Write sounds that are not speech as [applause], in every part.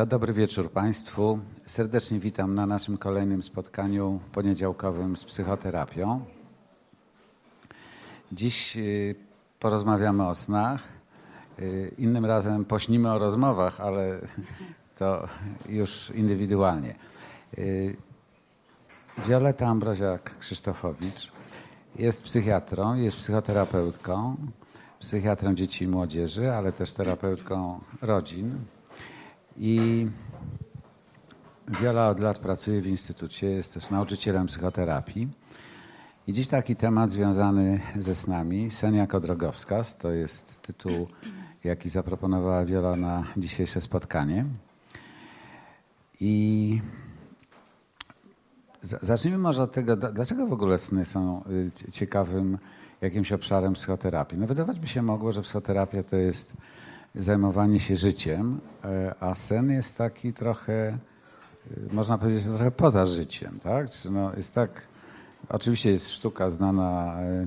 To dobry wieczór Państwu. Serdecznie witam na naszym kolejnym spotkaniu poniedziałkowym z psychoterapią. Dziś y, porozmawiamy o snach. Y, innym razem pośnimy o rozmowach, ale to już indywidualnie. Y, Wioleta Ambroziak-Krzysztofowicz jest psychiatrą, jest psychoterapeutką, psychiatrą dzieci i młodzieży, ale też terapeutką rodzin. I Wiola od lat pracuje w instytucie, jest też nauczycielem psychoterapii. I dziś taki temat związany ze snami. Sen jako drogowskaz to jest tytuł, jaki zaproponowała Wiola na dzisiejsze spotkanie. I zacznijmy może od tego, dlaczego w ogóle sny są y, ciekawym jakimś obszarem psychoterapii. No wydawać by się mogło, że psychoterapia to jest zajmowanie się życiem, e, a sen jest taki trochę, y, można powiedzieć, trochę poza życiem, tak? Czy no jest tak, oczywiście jest sztuka znana, e,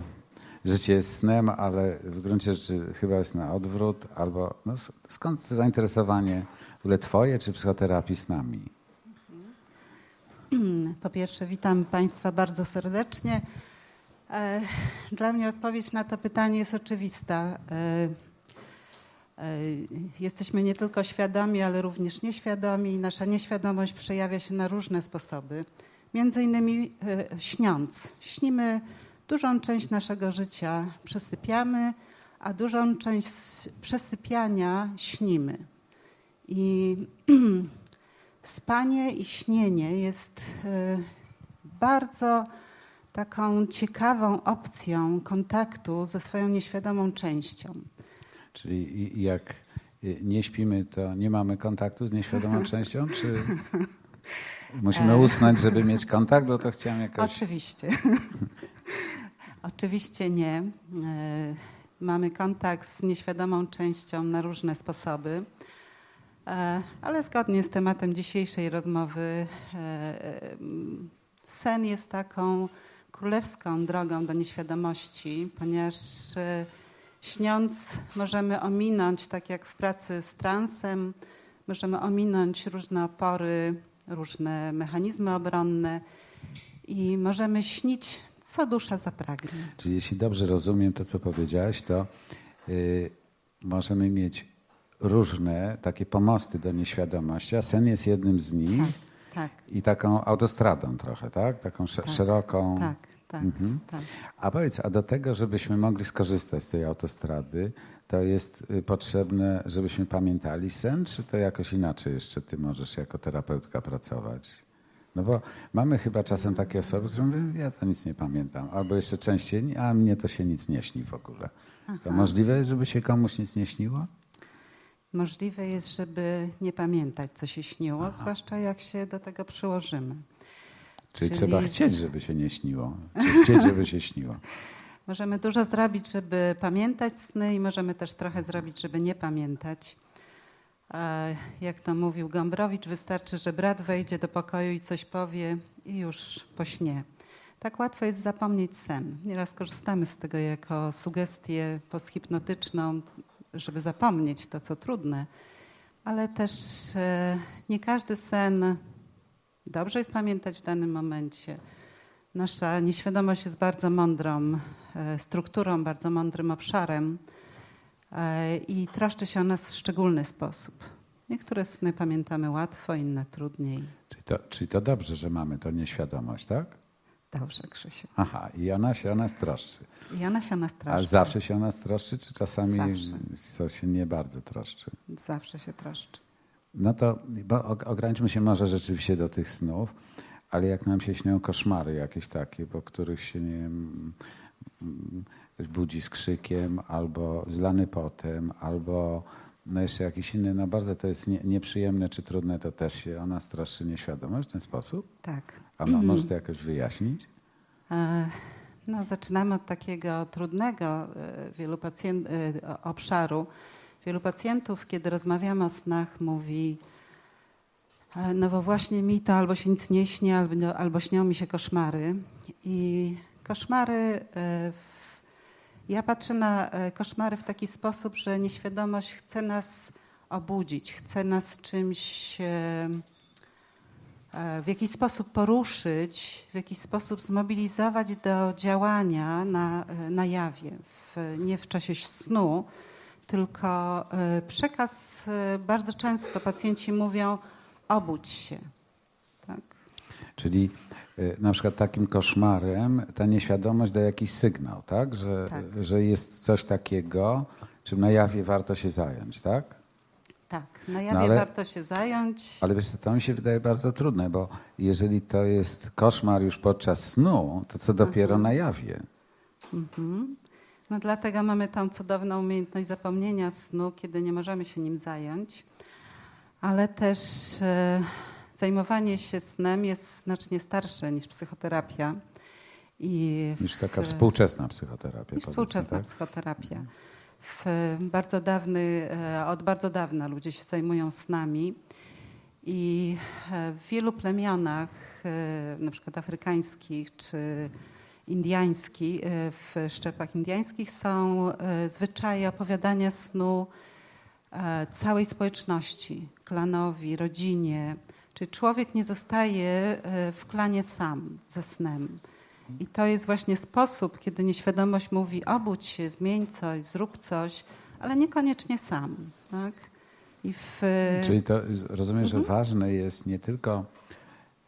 życie jest snem, ale w gruncie rzeczy chyba jest na odwrót, albo no skąd zainteresowanie w ogóle twoje czy psychoterapii snami? Po pierwsze witam Państwa bardzo serdecznie. E, dla mnie odpowiedź na to pytanie jest oczywista. E, jesteśmy nie tylko świadomi, ale również nieświadomi. Nasza nieświadomość przejawia się na różne sposoby. Między innymi e, śniąc. Śnimy dużą część naszego życia, przesypiamy, a dużą część przesypiania śnimy. I [clears throat] spanie i śnienie jest e, bardzo taką ciekawą opcją kontaktu ze swoją nieświadomą częścią. Czyli jak nie śpimy, to nie mamy kontaktu z nieświadomą [laughs] częścią, czy [laughs] musimy usnąć, żeby mieć kontakt? Bo to chciałem jakoś... Oczywiście. [laughs] Oczywiście nie. E, mamy kontakt z nieświadomą częścią na różne sposoby, e, ale zgodnie z tematem dzisiejszej rozmowy, e, sen jest taką królewską drogą do nieświadomości, ponieważ Śniąc możemy ominąć, tak jak w pracy z transem, możemy ominąć różne opory, różne mechanizmy obronne i możemy śnić, co dusza zapragnie. Czyli jeśli dobrze rozumiem to, co powiedziałaś, to yy, możemy mieć różne takie pomosty do nieświadomości, a sen jest jednym z nich. Tak, tak. I taką autostradą trochę, tak? Taką tak, szeroką. Tak tak, mhm. tak. A powiedz, a do tego, żebyśmy mogli skorzystać z tej autostrady, to jest y, potrzebne, żebyśmy pamiętali sen, czy to jakoś inaczej jeszcze ty możesz jako terapeutka pracować? No bo mamy chyba czasem takie osoby, które mówią, ja to nic nie pamiętam, albo jeszcze częściej, a mnie to się nic nie śni w ogóle. Aha. To możliwe jest, żeby się komuś nic nie śniło? Możliwe jest, żeby nie pamiętać, co się śniło, Aha. zwłaszcza jak się do tego przyłożymy. Czyli, Czyli trzeba chcieć, żeby się nie śniło. Chcieć, żeby się śniło. [laughs] Możemy dużo zrobić, żeby pamiętać sny i możemy też trochę zrobić, żeby nie pamiętać. Jak to mówił Gombrowicz, wystarczy, że brat wejdzie do pokoju i coś powie i już pośnie. Tak łatwo jest zapomnieć sen. Nieraz korzystamy z tego jako sugestię posthipnotyczną, żeby zapomnieć to, co trudne, ale też e, nie każdy sen Dobrze jest pamiętać w danym momencie. Nasza nieświadomość jest bardzo mądrą e, strukturą, bardzo mądrym obszarem e, i troszczy się o nas w szczególny sposób. Niektóre sny pamiętamy łatwo, inne trudniej. Czyli to, czyli to dobrze, że mamy to nieświadomość, tak? Dobrze, Krzysiu. Aha, i ona się o nas troszczy. I ona się o nas troszczy. A zawsze się o nas troszczy, czy czasami zawsze. to się nie bardzo troszczy? Zawsze się troszczy. No to bo ograniczmy się może rzeczywiście do tych snów, ale jak nam się śnią koszmary jakieś takie, po których się nie wiem, ktoś budzi z krzykiem, albo zlany potem, albo no jeszcze jakiś inny, no bardzo to jest nie, nieprzyjemne czy trudne, to też się ona straszy nieświadomość w ten sposób? Tak. A no, możesz to jakoś wyjaśnić? E, no, zaczynamy od takiego trudnego e, wielu pacjent, e, obszaru, Wielu pacjentów, kiedy rozmawiamy o snach, mówi, e, no bo właśnie mi to albo się nic nie śni, albo, albo śnią mi się koszmary. I koszmary, e, ja patrzę na e, koszmary w taki sposób, że nieświadomość chce nas obudzić, chce nas czymś w jakiś sposób poruszyć, w jakiś sposób zmobilizować do działania na, na jawie, w, nie w czasie snu, tylko e, przekaz e, bardzo często pacjenci mówią obudź się. Tak? Czyli y, na przykład takim koszmarem ta nieświadomość daje jakiś sygnał, tak? Że, Tak. że jest coś takiego, czym na jawie warto się zająć, tak? Tak, na jawie ale- warto się zająć. Ale wiesz, to mi się wydaje bardzo trudne, bo jeżeli to jest koszmar już podczas snu, to co dopiero na jawie? Mhm. No dlatego mamy tą cudowną umiejętność zapomnienia snu, kiedy nie możemy się nim zająć, ale też e, zajmowanie się snem jest znacznie starsze niż psychoterapia. I Niż taka współczesna psychoterapia. współczesna tak? psychoterapia. W bardzo dawny, e, od bardzo dawna ludzie się zajmują snami i e, w wielu plemionach, e, na przykład afrykańskich czy indiańskich, e, w szczepach indiańskich są e, zwyczaje opowiadania snu e, całej społeczności, klanowi, rodzinie. Czyli człowiek nie zostaje w klanie sam ze snem. I to jest właśnie sposób, kiedy nieświadomość mówi obudź się, zmień coś, zrób coś, ale niekoniecznie sam. Tak? W, Czyli to rozumiem, Mhm. że ważne jest nie tylko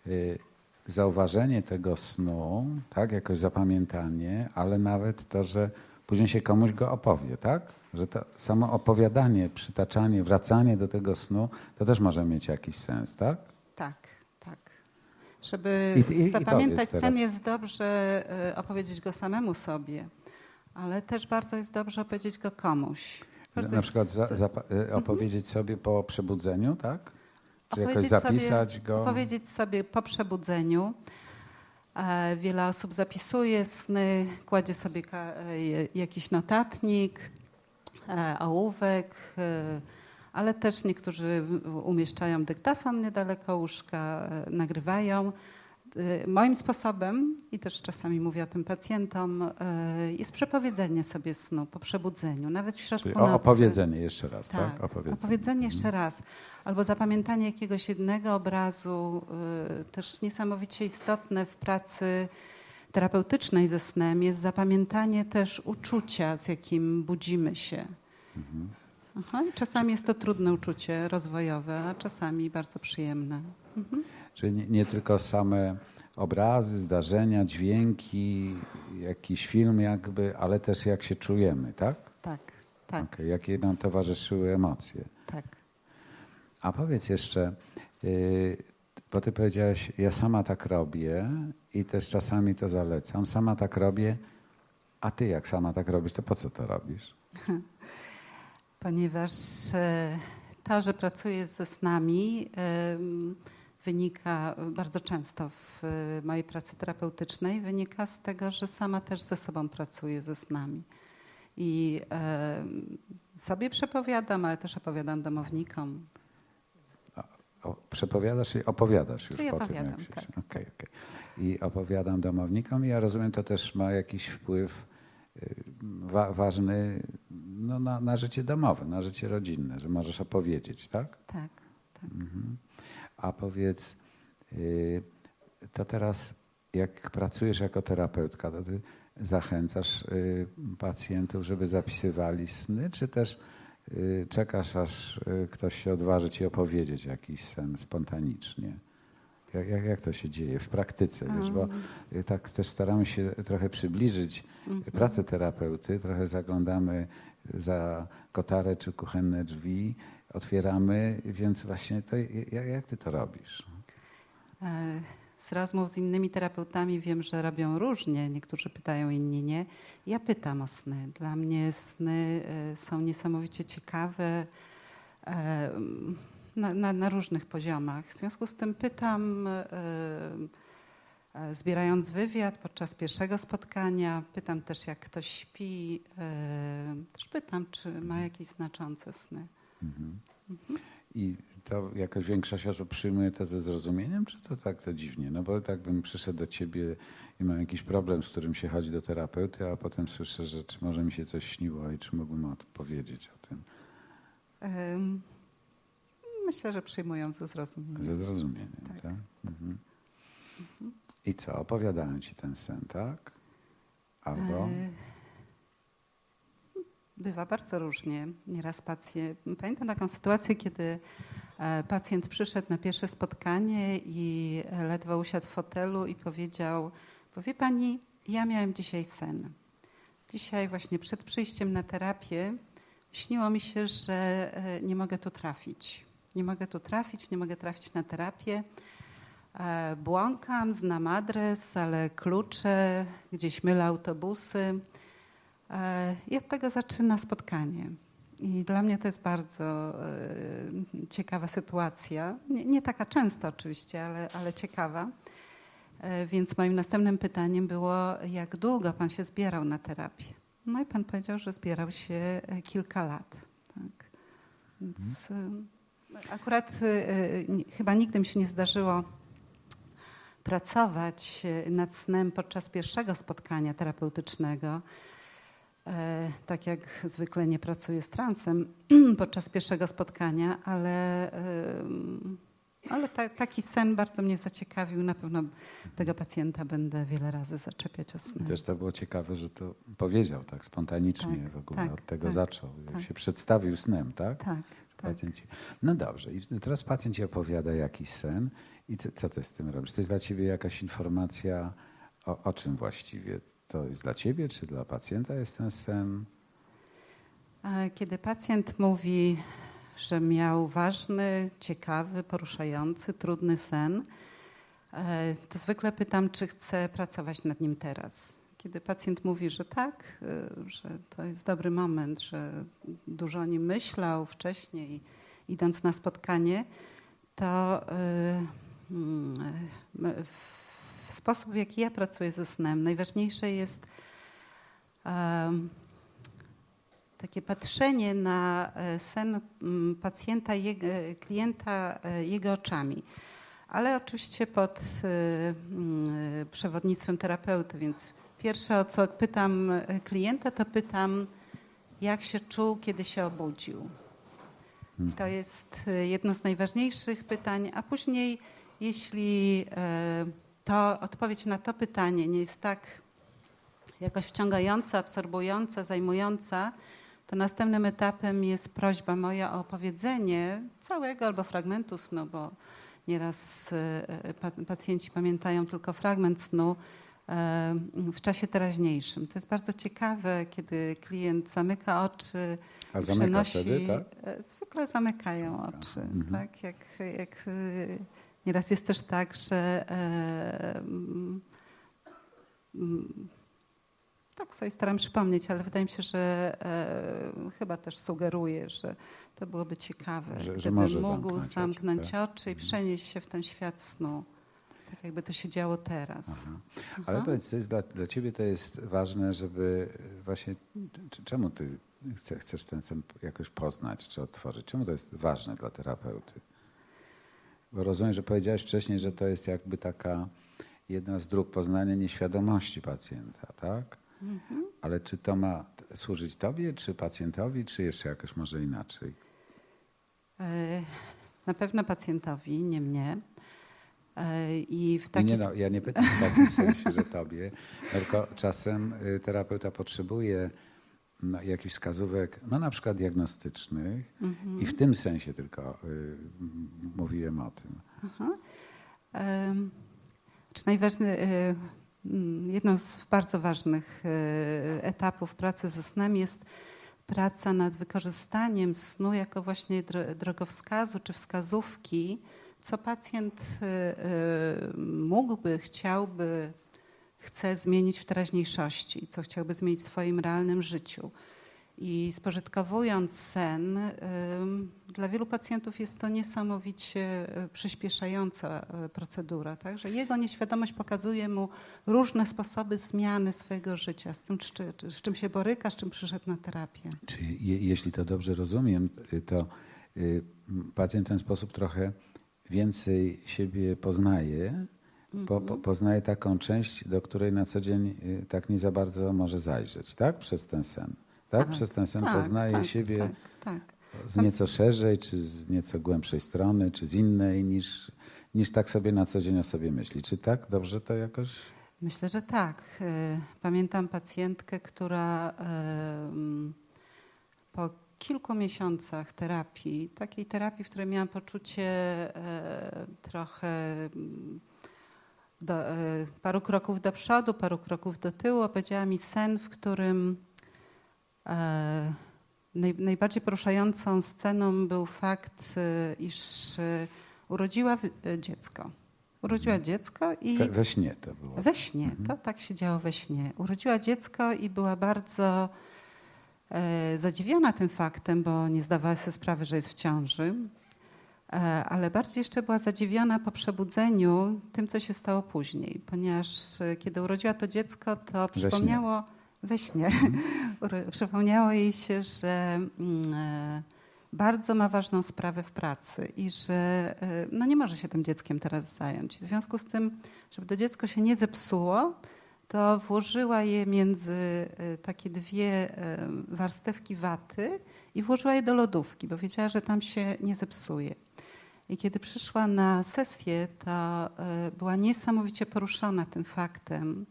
y, zauważenie tego snu, tak, jakoś zapamiętanie, ale nawet to, że później się komuś go opowie, tak? Że to samo opowiadanie, przytaczanie, wracanie do tego snu, to też może mieć jakiś sens, tak? tak, tak. Żeby I- i- i zapamiętać teraz. sen jest dobrze e, opowiedzieć go samemu sobie, ale też bardzo jest dobrze opowiedzieć go komuś. Bardzo Na przykład jest- za, zapa- y, opowiedzieć sobie po przebudzeniu, tak? Czy jakoś zapisać sobie, go? Powiedzieć sobie po przebudzeniu. E, Wiele osób zapisuje sny, kładzie sobie e, jakiś notatnik, e, ołówek, ale też niektórzy umieszczają dyktafon niedaleko łóżka, nagrywają. E, Moim sposobem, i też czasami mówię o tym pacjentom, e, jest przepowiedzenie sobie snu po przebudzeniu, nawet w środku Czyli nocy. opowiedzenie jeszcze raz, tak? Tak, Opowiedzenie. opowiedzenie jeszcze raz. Albo zapamiętanie jakiegoś jednego obrazu, y, też niesamowicie istotne w pracy terapeutycznej ze snem jest zapamiętanie też uczucia, z jakim budzimy się. Aha, i czasami jest to trudne uczucie rozwojowe, a czasami bardzo przyjemne. Mhm. Czyli nie, nie tylko same obrazy, zdarzenia, dźwięki, jakiś film jakby, ale też jak się czujemy, tak? Tak, tak, Okej, jakie nam towarzyszyły emocje. tak. A powiedz jeszcze, yy, bo ty powiedziałaś, ja sama tak robię i też czasami to zalecam, sama tak robię, a ty jak sama tak robisz, to po co to robisz? [laughs] Ponieważ e, to, że pracuję ze snami, em, wynika bardzo często w e, mojej pracy terapeutycznej, wynika z tego, że sama też ze sobą pracuję ze snami. I sobie przepowiadam, ale też opowiadam domownikom. O, przepowiadasz i opowiadasz już Czyli po tym, opowiadam, jak się... tak, Okej, okej. I opowiadam domownikom i ja rozumiem, to też ma jakiś wpływ y, wa ważny no, na, na życie domowe, na życie rodzinne, że możesz opowiedzieć, tak? Tak, tak. Mhm. A powiedz, y, to teraz jak pracujesz jako terapeutka, to ty zachęcasz y, pacjentów, żeby zapisywali sny, czy też y, czekasz, aż ktoś się odważy ci opowiedzieć jakiś sen spontanicznie? Jak, jak, jak to się dzieje w praktyce? Wiesz, bo tak też staramy się trochę przybliżyć Mhm. pracę terapeuty, trochę zaglądamy za kotarę czy kuchenne drzwi, otwieramy, więc właśnie to, jak, ty to robisz? E, Z rozmów z innymi terapeutami wiem, że robią różnie. Niektórzy pytają, inni nie. Ja pytam o sny. Dla mnie sny e, są niesamowicie ciekawe e, na, na, na różnych poziomach. W związku z tym pytam, zbierając wywiad podczas pierwszego spotkania, pytam też, jak ktoś śpi. Też pytam, czy ma jakieś znaczące sny. Mhm. I to jakoś większość osób przyjmuje to ze zrozumieniem, czy to tak to dziwnie? No bo tak bym przyszedł do ciebie i mam jakiś problem, z którym się chodzi do terapeuty, a potem słyszę, że czy może mi się coś śniło i czy mógłbym odpowiedzieć o tym. Myślę, że przyjmują ze zrozumieniem. Ze zrozumieniem, tak? Tak. Mhm. I co, opowiadałem ci ten sen, tak? Albo... E, Bywa bardzo różnie. Nieraz pacjent. Pamiętam taką sytuację, kiedy e, pacjent przyszedł na pierwsze spotkanie i ledwo usiadł w fotelu i powiedział: Powie pani, ja miałem dzisiaj sen. Dzisiaj, właśnie przed przyjściem na terapię, śniło mi się, że e, nie mogę tu trafić. Nie mogę tu trafić, nie mogę trafić na terapię. E, Błąkam, znam adres, ale klucze, gdzieś mylę autobusy. E, I od tego zaczyna spotkanie. I dla mnie to jest bardzo e, ciekawa sytuacja. Nie, nie taka częsta oczywiście, ale, ale ciekawa. E, Więc moim następnym pytaniem było, jak długo pan się zbierał na terapię? No i pan powiedział, że zbierał się kilka lat. Tak. Więc akurat chyba nigdy mi się nie zdarzyło pracować nad snem podczas pierwszego spotkania terapeutycznego. E, Tak jak zwykle nie pracuję z transem [clears throat] podczas pierwszego spotkania, ale, ale ta, taki sen bardzo mnie zaciekawił. Na pewno tego pacjenta będę wiele razy zaczepiać o sny. też to było ciekawe, że to powiedział tak spontanicznie Tak, w ogóle, tak, od tego tak, zaczął. tak. Się przedstawił snem, tak? Tak, tak. Pacjenci. No dobrze, i teraz pacjent ci opowiada jakiś sen i co, co ty z tym robisz? To jest dla ciebie jakaś informacja o, o czym właściwie? To jest dla ciebie, czy dla pacjenta jest ten sen? A Kiedy pacjent mówi, że miał ważny, ciekawy, poruszający, trudny sen, e, to zwykle pytam, czy chce pracować nad nim teraz. Kiedy pacjent mówi, że tak, e, że to jest dobry moment, że dużo o nim myślał wcześniej, idąc na spotkanie, to e, mm, e, w sposób, w jaki ja pracuję ze snem, najważniejsze jest em, takie patrzenie na e, sen mm, pacjenta, jego, klienta e, jego oczami. Ale oczywiście pod e, mm, e, przewodnictwem terapeuty, więc pierwsze o co pytam e, klienta, to pytam, jak się czuł, kiedy się obudził. To jest e, jedno z najważniejszych pytań, a później, jeśli e, to odpowiedź na to pytanie nie jest tak jakoś wciągająca, absorbująca, zajmująca, to następnym etapem jest prośba moja o opowiedzenie całego albo fragmentu snu, bo nieraz e, pa- pacjenci pamiętają tylko fragment snu e, w czasie teraźniejszym. To jest bardzo ciekawe, kiedy klient zamyka oczy A zamyka przenosi, wtedy, tak? e, Zwykle zamykają oczy. Mhm. Tak? Jak, jak, e, nieraz jest też tak, że e, mm, mm, tak sobie staram przypomnieć, ale wydaje mi się, że e, chyba też sugeruje, że to byłoby ciekawe, Że- że mógł zamknąć oczy, zamknąć tak. oczy i przenieść się w ten świat snu. Tak jakby to się działo teraz. Aha. Ale powiedz, to jest dla, dla ciebie to jest ważne, żeby właśnie, czemu ty chce, chcesz ten sen jakoś poznać czy otworzyć? Czemu to jest ważne dla terapeuty? Rozumiem, że powiedziałeś wcześniej, że to jest jakby taka jedna z dróg poznania nieświadomości pacjenta, tak? Ale czy to ma służyć tobie, czy pacjentowi, czy jeszcze jakoś może inaczej? E, Na pewno pacjentowi, nie mnie. E, I w Nie, taki nie, no, ja nie pytam w takim sensie, że tobie, [laughs] tylko czasem y, terapeuta potrzebuje no, jakichś wskazówek, no na przykład diagnostycznych Mhm. i w tym sensie tylko y, mówiłem o tym. Em, Czy najważny, e, mm, jedno z bardzo ważnych e, etapów pracy ze snem jest praca nad wykorzystaniem snu jako właśnie dro- drogowskazu czy wskazówki, co pacjent e, e, mógłby, chciałby, chce zmienić w teraźniejszości, co chciałby zmienić w swoim realnym życiu. I spożytkowując sen, dla wielu pacjentów jest to niesamowicie y, przyspieszająca y, procedura. Także jego nieświadomość pokazuje mu różne sposoby zmiany swojego życia, z tym, z czym się boryka, z czym przyszedł na terapię. Czy je, jeśli to dobrze rozumiem, y, to pacjent w ten sposób trochę więcej siebie poznaje, po, po, poznaje taką część, do której na co dzień y, tak nie za bardzo może zajrzeć, tak? Przez ten sen. Tak? Tak, Przez ten sen Tak, poznaje tak, siebie Tak, tak. z nieco szerzej, czy z nieco głębszej strony, czy z innej, niż, niż tak sobie na co dzień o sobie myśli. Czy tak? Dobrze to jakoś? Myślę, że tak. E, Pamiętam pacjentkę, która po kilku miesiącach terapii, takiej terapii, w której miałam poczucie e, trochę do, e, paru kroków do przodu, paru kroków do tyłu, opowiedziała mi sen, w którym e, naj, najbardziej poruszającą sceną był fakt, e, iż e, urodziła dziecko. Urodziła dziecko i We, we śnie to było. we śnie, to tak się działo we śnie. Urodziła dziecko i była bardzo e, zadziwiona tym faktem, bo nie zdawała sobie sprawy, że jest w ciąży. E, ale bardziej jeszcze była zadziwiona po przebudzeniu tym, co się stało później, ponieważ e, kiedy urodziła to dziecko, to przypomniało we śnie, [laughs] Uro- przypomniało jej się, że mm, e, bardzo ma ważną sprawę w pracy i że no nie może się tym dzieckiem teraz zająć. W związku z tym, żeby to dziecko się nie zepsuło, to włożyła je między takie dwie warstewki waty i włożyła je do lodówki, bo wiedziała, że tam się nie zepsuje. I kiedy przyszła na sesję, to e, była niesamowicie poruszona tym faktem,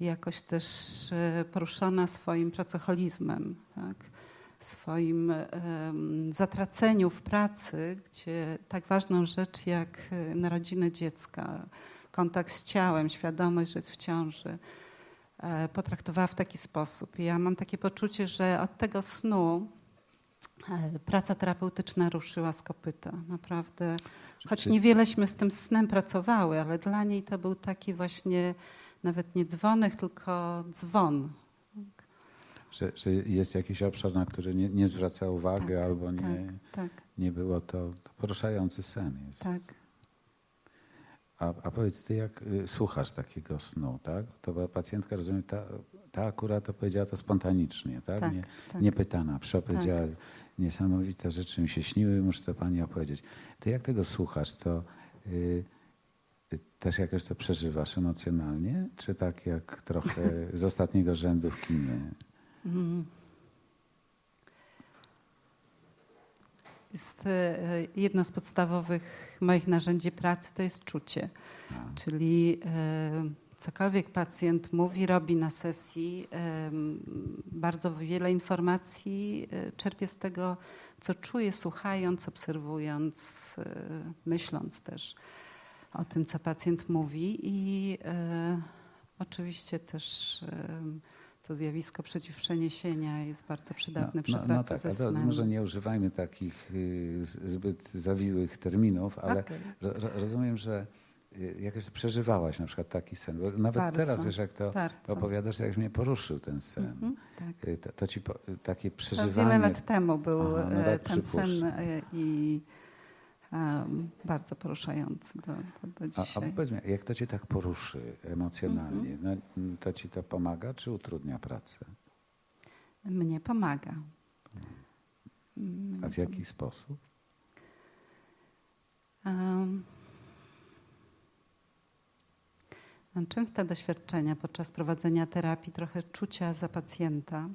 jakoś też e, poruszona swoim pracoholizmem, tak? swoim em, zatraceniu w pracy, gdzie tak ważną rzecz jak e, narodziny dziecka, kontakt z ciałem, świadomość, że jest w ciąży, e, potraktowała w taki sposób. I ja mam takie poczucie, że od tego snu e, praca terapeutyczna ruszyła z kopyta. Naprawdę, choć niewieleśmy z tym snem pracowały, ale dla niej to był taki właśnie nawet nie dzwonek, tylko dzwon. Że, że jest jakiś obszar, na który nie, nie zwraca uwagi, Tak, albo nie, Tak, tak, nie było to, to poruszający sen. Jest. tak. A, a powiedz, ty jak y, słuchasz takiego snu, tak? To pacjentka, rozumiem, ta, ta akurat opowiedziała to spontanicznie, tak? Tak, nie, tak. nie pytana, przeopowiedziała niesamowite rzeczy mi się śniły, muszę to pani opowiedzieć. Ty jak tego słuchasz, to y, też jakoś to przeżywasz emocjonalnie, czy tak jak trochę z [laughs] ostatniego rzędu w kinie? Mm. Jest e, jedno z podstawowych moich narzędzi pracy to jest czucie. A. Czyli e, cokolwiek pacjent mówi, robi na sesji, bardzo wiele informacji e, czerpie z tego, co czuje, słuchając, obserwując, e, myśląc też o tym, co pacjent mówi. I e, oczywiście też to zjawisko przeciwprzeniesienia jest bardzo przydatne przy pracy tak, ze snem. może nie używajmy takich y, zbyt zawiłych terminów, ale Okej. ro, ro, rozumiem, że jakoś nawet na przykład taki sen. Bo nawet Bardzo, teraz, wiesz, jak to bardzo. opowiadasz, jak mnie poruszył ten sen. Mhm, tak. Y, To, to ci po, y, takie To przeżywanie. wiele lat temu był Aha, no tak ten sen i em, bardzo poruszający do, do, do A, a dzisiaj. powiedz mi, jak to cię tak poruszy emocjonalnie, Mhm. no, mm, to ci to pomaga, czy utrudnia pracę? Mnie pomaga. A w jaki sposób? Em, Mam częste doświadczenia podczas prowadzenia terapii, trochę czucia za pacjenta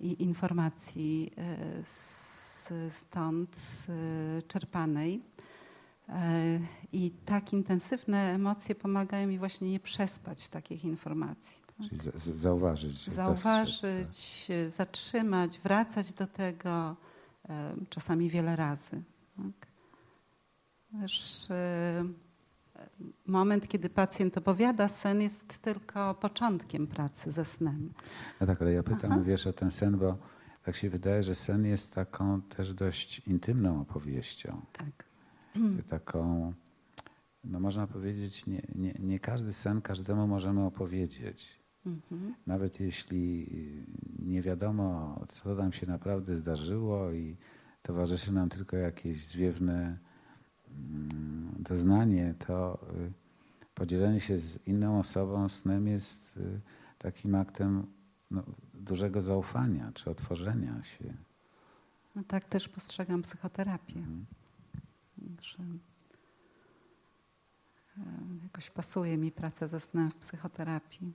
i informacji e, z, stąd e, czerpanej. E, I tak intensywne emocje pomagają mi właśnie nie przespać takich informacji. tak? Zauważyć. Zauważyć, zatrzymać, wracać do tego czasami wiele razy. Tak? Też moment, kiedy pacjent opowiada sen, jest tylko początkiem pracy ze snem. No tak, ale ja pytam, Aha. wiesz, o ten sen, bo tak się wydaje, że sen jest taką też dość intymną opowieścią. Tak. Taką, no można powiedzieć, nie, nie, nie każdy sen każdemu możemy opowiedzieć. Mhm. Nawet jeśli nie wiadomo, co nam się naprawdę zdarzyło i towarzyszy nam tylko jakieś zwiewne doznanie, to y, podzielenie się z inną osobą snem jest y, takim aktem no, dużego zaufania czy otworzenia się. No tak też postrzegam psychoterapię. Mhm. Jakoś pasuje mi praca ze snem w psychoterapii.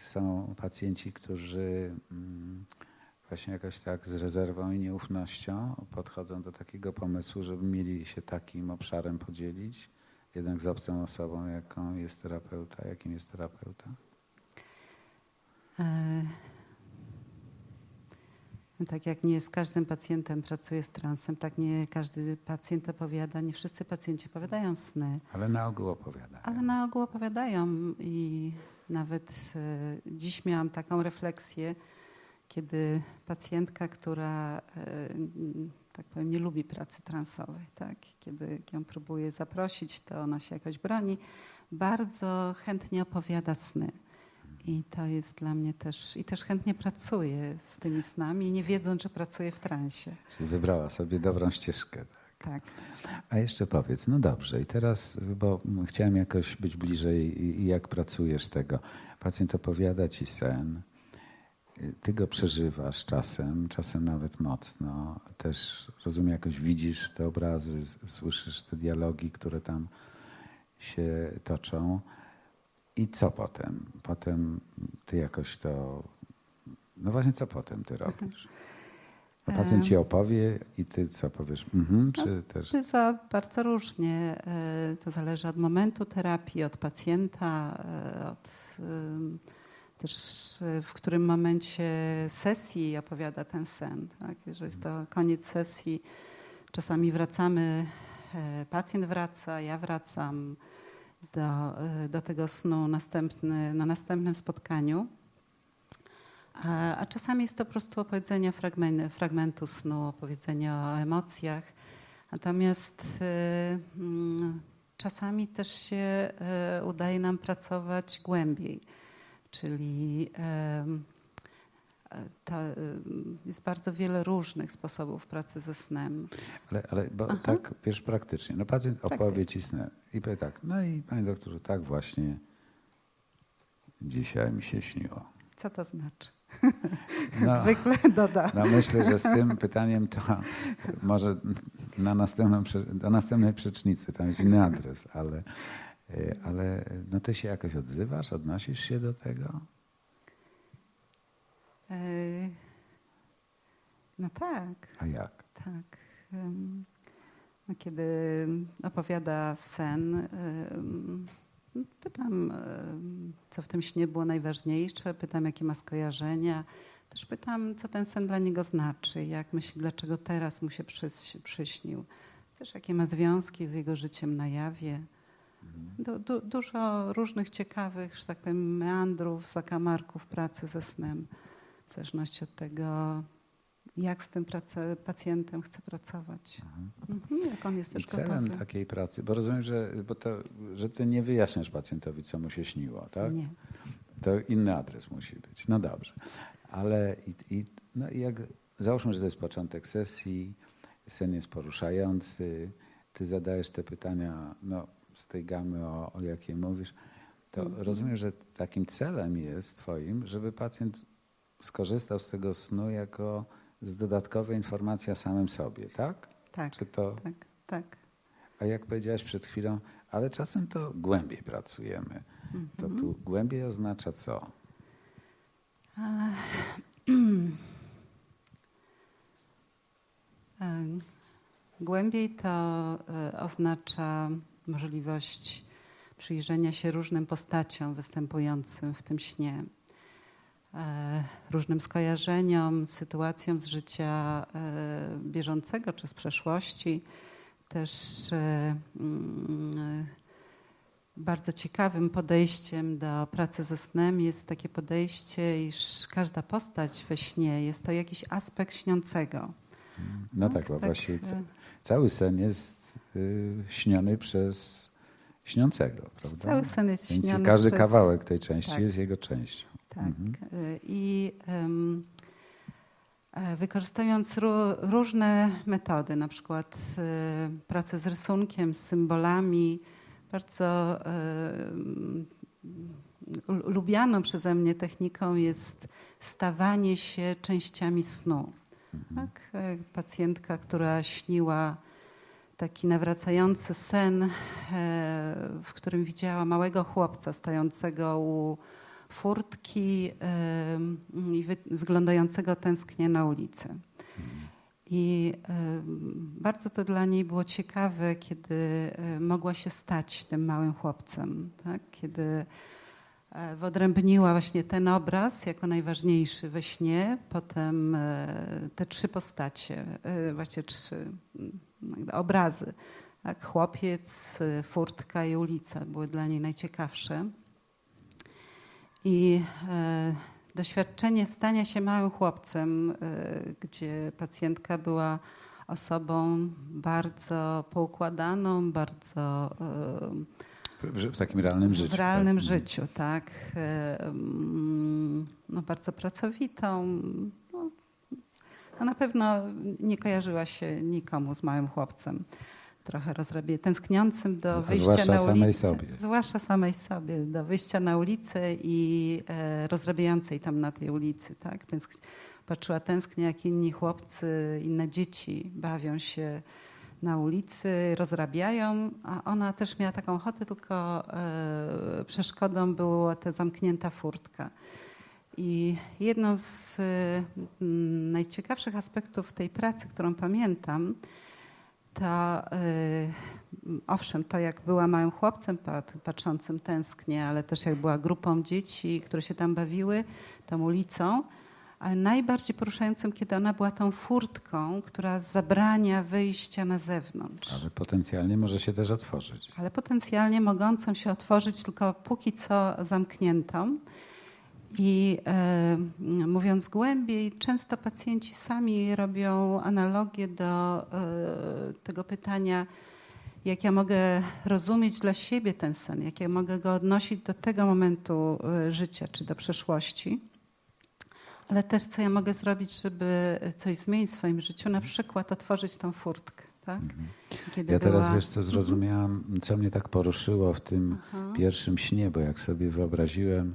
Są pacjenci, którzy mm, właśnie jakoś tak z rezerwą i nieufnością podchodzą do takiego pomysłu, żeby mieli się takim obszarem podzielić, jednak z obcą osobą, jaką jest terapeuta, jakim jest terapeuta? E, tak jak nie z każdym pacjentem pracuję z transem, tak nie każdy pacjent opowiada, nie wszyscy pacjenci opowiadają sny. Ale na ogół opowiadają. Ale na ogół opowiadają i nawet e, dziś miałam taką refleksję, kiedy pacjentka, która e, tak powiem, nie lubi pracy transowej, tak? kiedy ją próbuję zaprosić, to ona się jakoś broni, bardzo chętnie opowiada sny. I to jest dla mnie też, i też chętnie pracuję z tymi snami, nie wiedząc, że pracuję w transie. Czyli wybrała sobie dobrą ścieżkę. Tak. A jeszcze powiedz, no dobrze, i teraz, bo chciałem jakoś być bliżej, i jak pracujesz tego. Pacjent opowiada ci sen, ty go przeżywasz czasem, czasem nawet mocno. Też rozumiem, jakoś widzisz te obrazy, słyszysz te dialogi, które tam się toczą. I co potem? Potem ty jakoś to. No właśnie, co potem ty robisz? A pacjent ci opowie i ty co powiesz? Mhm, czy no, też... Bywa bardzo różnie. E, to zależy od momentu terapii, od pacjenta, e, od też w którym momencie sesji opowiada ten sen. Tak? Jeżeli jest to koniec sesji, czasami wracamy, e, pacjent wraca, ja wracam do, e, do tego snu następny, na następnym spotkaniu. A, a czasami jest to po prostu opowiedzenie fragmentu, fragmentu snu, opowiedzenie o emocjach. Natomiast y, y, czasami też się y, udaje nam pracować głębiej, czyli to, jest bardzo wiele różnych sposobów pracy ze snem. Ale, ale bo Aha. tak, wiesz, praktycznie. No pacjent opowie ci snem i powie tak, no i panie doktorze, tak właśnie dzisiaj mi się śniło. Co to znaczy? [laughs] No, Zwykle doda. No myślę, że z tym pytaniem to może na następną, do następnej przecznicy, tam jest inny adres, ale, ale no ty się jakoś odzywasz, odnosisz się do tego? E, no tak. A jak? Tak. No, kiedy opowiada sen, pytam, co w tym śnie było najważniejsze, pytam, jakie ma skojarzenia. Też pytam, co ten sen dla niego znaczy, jak myśli, dlaczego teraz mu się przyśnił. Też jakie ma związki z jego życiem na jawie. Du, du, dużo różnych ciekawych, że tak powiem, meandrów, zakamarków pracy ze snem w zależności od tego, jak z tym prace, pacjentem chcę pracować. Mhm. Jak on jest też I celem gotowy. takiej pracy, bo rozumiem, że, bo to, że ty nie wyjaśniasz pacjentowi, co mu się śniło, tak? Nie. To inny adres musi być. No dobrze. Ale i, i, no i jak, załóżmy, że to jest początek sesji, sen jest poruszający, ty zadajesz te pytania no, z tej gamy, o, o jakiej mówisz, to mhm. rozumiem, że takim celem jest twoim, żeby pacjent skorzystał z tego snu jako z dodatkowej informacji o samym sobie, tak? Tak, Czy to... tak, tak. A jak powiedziałaś przed chwilą, ale czasem to głębiej pracujemy. To tu mhm. głębiej oznacza co? Głębiej to e, oznacza możliwość przyjrzenia się różnym postaciom występującym w tym śnie. E, różnym skojarzeniom, sytuacjom z życia e, bieżącego czy z przeszłości. Też e, mm, bardzo ciekawym podejściem do pracy ze snem jest takie podejście, iż każda postać we śnie jest to jakiś aspekt śniącego. No, tak, bo tak, właściwie cały sen jest y, śniony przez śniącego, prawda? Cały sen jest Więc śniony każdy przez... kawałek tej części tak. jest jego częścią. Tak. Mhm. I um, wykorzystując różne metody, na przykład e, pracę z rysunkiem, z symbolami, bardzo lubianą przeze mnie techniką jest stawanie się częściami snu. Mhm. Tak? Pacjentka, która śniła taki nawracający sen, w którym widziała małego chłopca stojącego u furtki i wy, wyglądającego tęsknie na ulicę. I bardzo to dla niej było ciekawe, kiedy y, mogła się stać tym małym chłopcem, tak? kiedy e, wyodrębniła właśnie ten obraz jako najważniejszy we śnie, potem e, te trzy postacie, e, właśnie trzy obrazy. Tak? Chłopiec, furtka i ulica były dla niej najciekawsze. I e, doświadczenie stania się małym chłopcem, e, gdzie pacjentka była osobą bardzo poukładaną, bardzo e, W, w takim realnym życiu. w realnym tak? życiu, tak. E, mm, No, bardzo pracowitą. No na pewno nie kojarzyła się nikomu z małym chłopcem. Trochę rozrabie, tęskniącym do A wyjścia zwłaszcza na samej ulicę. sobie. Zwłaszcza samej sobie, do wyjścia na ulicę i e, rozrabiającej tam na tej ulicy. Tak? Tęsk- patrzyła tęsknie, jak inni chłopcy, inne dzieci bawią się na ulicy, rozrabiają, a ona też miała taką ochotę, tylko e, przeszkodą była ta zamknięta furtka. I jedną z e, m, najciekawszych aspektów tej pracy, którą pamiętam, to e, owszem, to jak była małym chłopcem pat- patrzącym tęsknie, ale też jak była grupą dzieci, które się tam bawiły, tą ulicą, ale najbardziej poruszającym, kiedy ona była tą furtką, która zabrania wyjścia na zewnątrz Ale potencjalnie może się też otworzyć. ale potencjalnie mogącą się otworzyć tylko póki co zamkniętą. I e, mówiąc głębiej, często pacjenci sami robią analogię do e, tego pytania, jak ja mogę rozumieć dla siebie ten sen, jak ja mogę go odnosić do tego momentu e, życia czy do przeszłości, ale też co ja mogę zrobić, żeby coś zmienić w swoim życiu, na przykład otworzyć tą furtkę. Tak? Kiedy Ja teraz była- wiesz, co zrozumiałam, co mnie tak poruszyło w tym Aha. pierwszym śnie, bo jak sobie wyobraziłem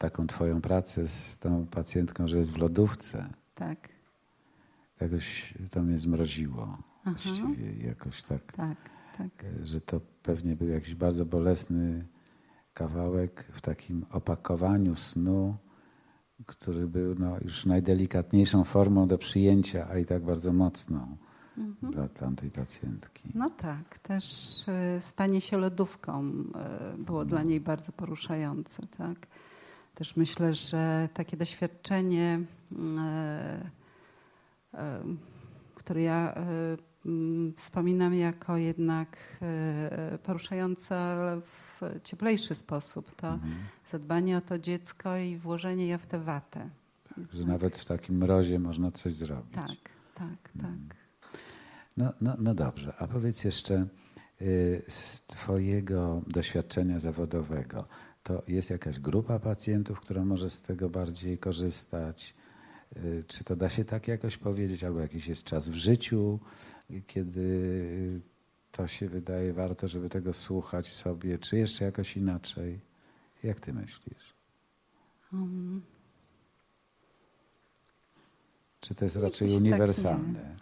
taką twoją pracę z tą pacjentką, że jest w lodówce, Tak, jakoś to mnie zmroziło. Aha. Właściwie jakoś tak, tak, tak. że to pewnie był jakiś bardzo bolesny kawałek w takim opakowaniu snu, który był no, już najdelikatniejszą formą do przyjęcia, a i tak bardzo mocną dla tamtej pacjentki. No tak, też e, stanie się lodówką e, było dla niej bardzo poruszające. Tak? Też myślę, że takie doświadczenie, e, e, które ja e, wspominam jako jednak poruszające, ale w cieplejszy sposób, to Mhm. zadbanie o to dziecko i włożenie je w tę watę. Że nawet w takim mrozie można coś zrobić. Tak, tak, tak. No, no, no dobrze, a powiedz jeszcze y, z Twojego doświadczenia zawodowego, to jest jakaś grupa pacjentów, która może z tego bardziej korzystać? Y, Czy to da się tak jakoś powiedzieć, albo jakiś jest czas w życiu, kiedy to się wydaje warto, żeby tego słuchać w sobie, czy jeszcze jakoś inaczej? Jak Ty myślisz? Um, Czy to jest raczej się tak uniwersalne?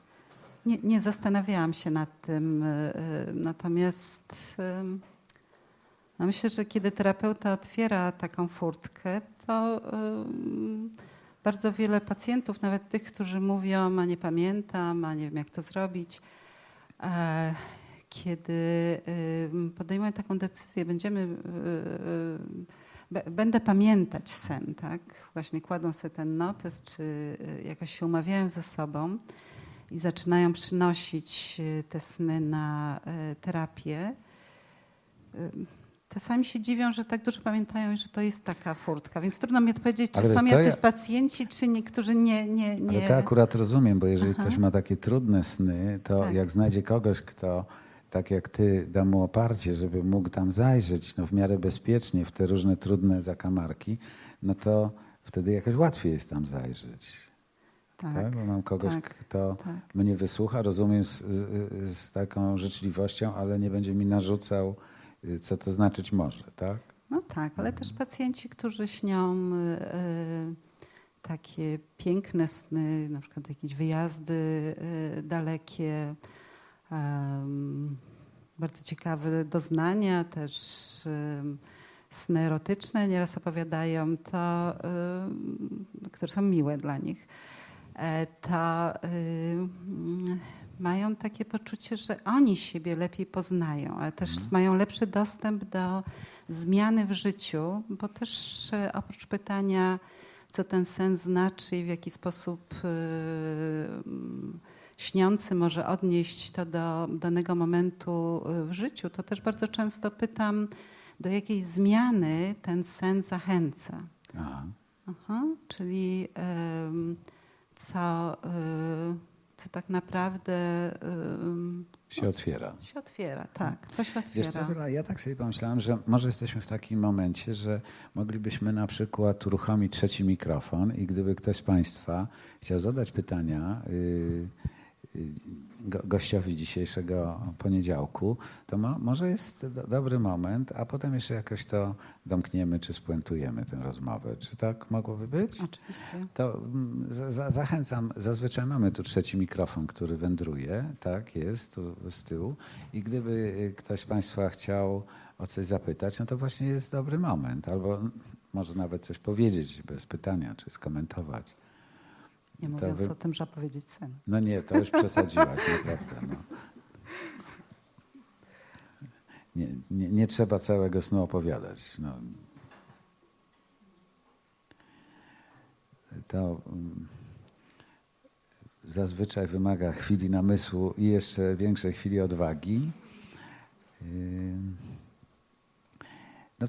Nie, nie zastanawiałam się nad tym, y, y, natomiast no myślę, że kiedy terapeuta otwiera taką furtkę, to ym, bardzo wiele pacjentów, nawet tych, którzy mówią, a nie pamiętam, a nie wiem jak to zrobić, e, kiedy ym, podejmują taką decyzję, będziemy, y, y, będę pamiętać sen, tak? Właśnie kładą sobie ten notes, czy y, jakoś się umawiają ze sobą i zaczynają przynosić y, te sny na y, terapię, y, czasami się dziwią, że tak dużo pamiętają i że to jest taka furtka. Więc trudno mi odpowiedzieć, czy są jacyś ja- pacjenci, czy niektórzy nie. nie, nie. Ale to akurat rozumiem, bo jeżeli Aha. ktoś ma takie trudne sny, to Tak. jak znajdzie kogoś, kto tak jak ty da mu oparcie, żeby mógł tam zajrzeć no, w miarę bezpiecznie w te różne trudne zakamarki, no to wtedy jakoś łatwiej jest tam zajrzeć. Tak. Tak, Bo mam kogoś, tak, kto tak. mnie wysłucha, rozumiem z, z, z taką życzliwością, ale nie będzie mi narzucał, co to znaczyć może, tak? No tak, ale też pacjenci, którzy śnią y, y, takie piękne sny, na przykład jakieś wyjazdy y, dalekie, bardzo ciekawe doznania, też sny erotyczne, nieraz opowiadają to, y, które są miłe dla nich, e, to y, mają takie poczucie, że oni siebie lepiej poznają, ale też Mhm. mają lepszy dostęp do zmiany w życiu, bo też e, oprócz pytania, co ten sen znaczy i w jaki sposób y, mm, śniący może odnieść to do danego momentu y, w życiu, to też bardzo często pytam, do jakiej zmiany ten sen zachęca. Aha. Aha, czyli co, co tak naprawdę Się otwiera. się otwiera. Tak, co się Wiesz co, otwiera. Wiola, ja tak sobie pomyślałem, że może jesteśmy w takim momencie, że moglibyśmy na przykład uruchomić trzeci mikrofon i gdyby ktoś z Państwa chciał zadać pytania yy, go, gościowi dzisiejszego poniedziałku, to mo, może jest do, dobry moment, a potem jeszcze jakoś to domkniemy czy spuentujemy tę rozmowę. Czy tak mogłoby być? Oczywiście. To mm, za, za, zachęcam, zazwyczaj mamy tu trzeci mikrofon, który wędruje, tak, jest tu z tyłu i gdyby y, ktoś z Państwa chciał o coś zapytać, no to właśnie jest dobry moment, albo może nawet coś powiedzieć bez pytania, czy skomentować. Nie mówiąc wy- o tym, że opowiedzieć sen. No nie, to już przesadziłaś, naprawdę. No. Nie, nie, nie trzeba całego snu opowiadać. No. To mm, zazwyczaj wymaga chwili namysłu i jeszcze większej chwili odwagi. Ym, No,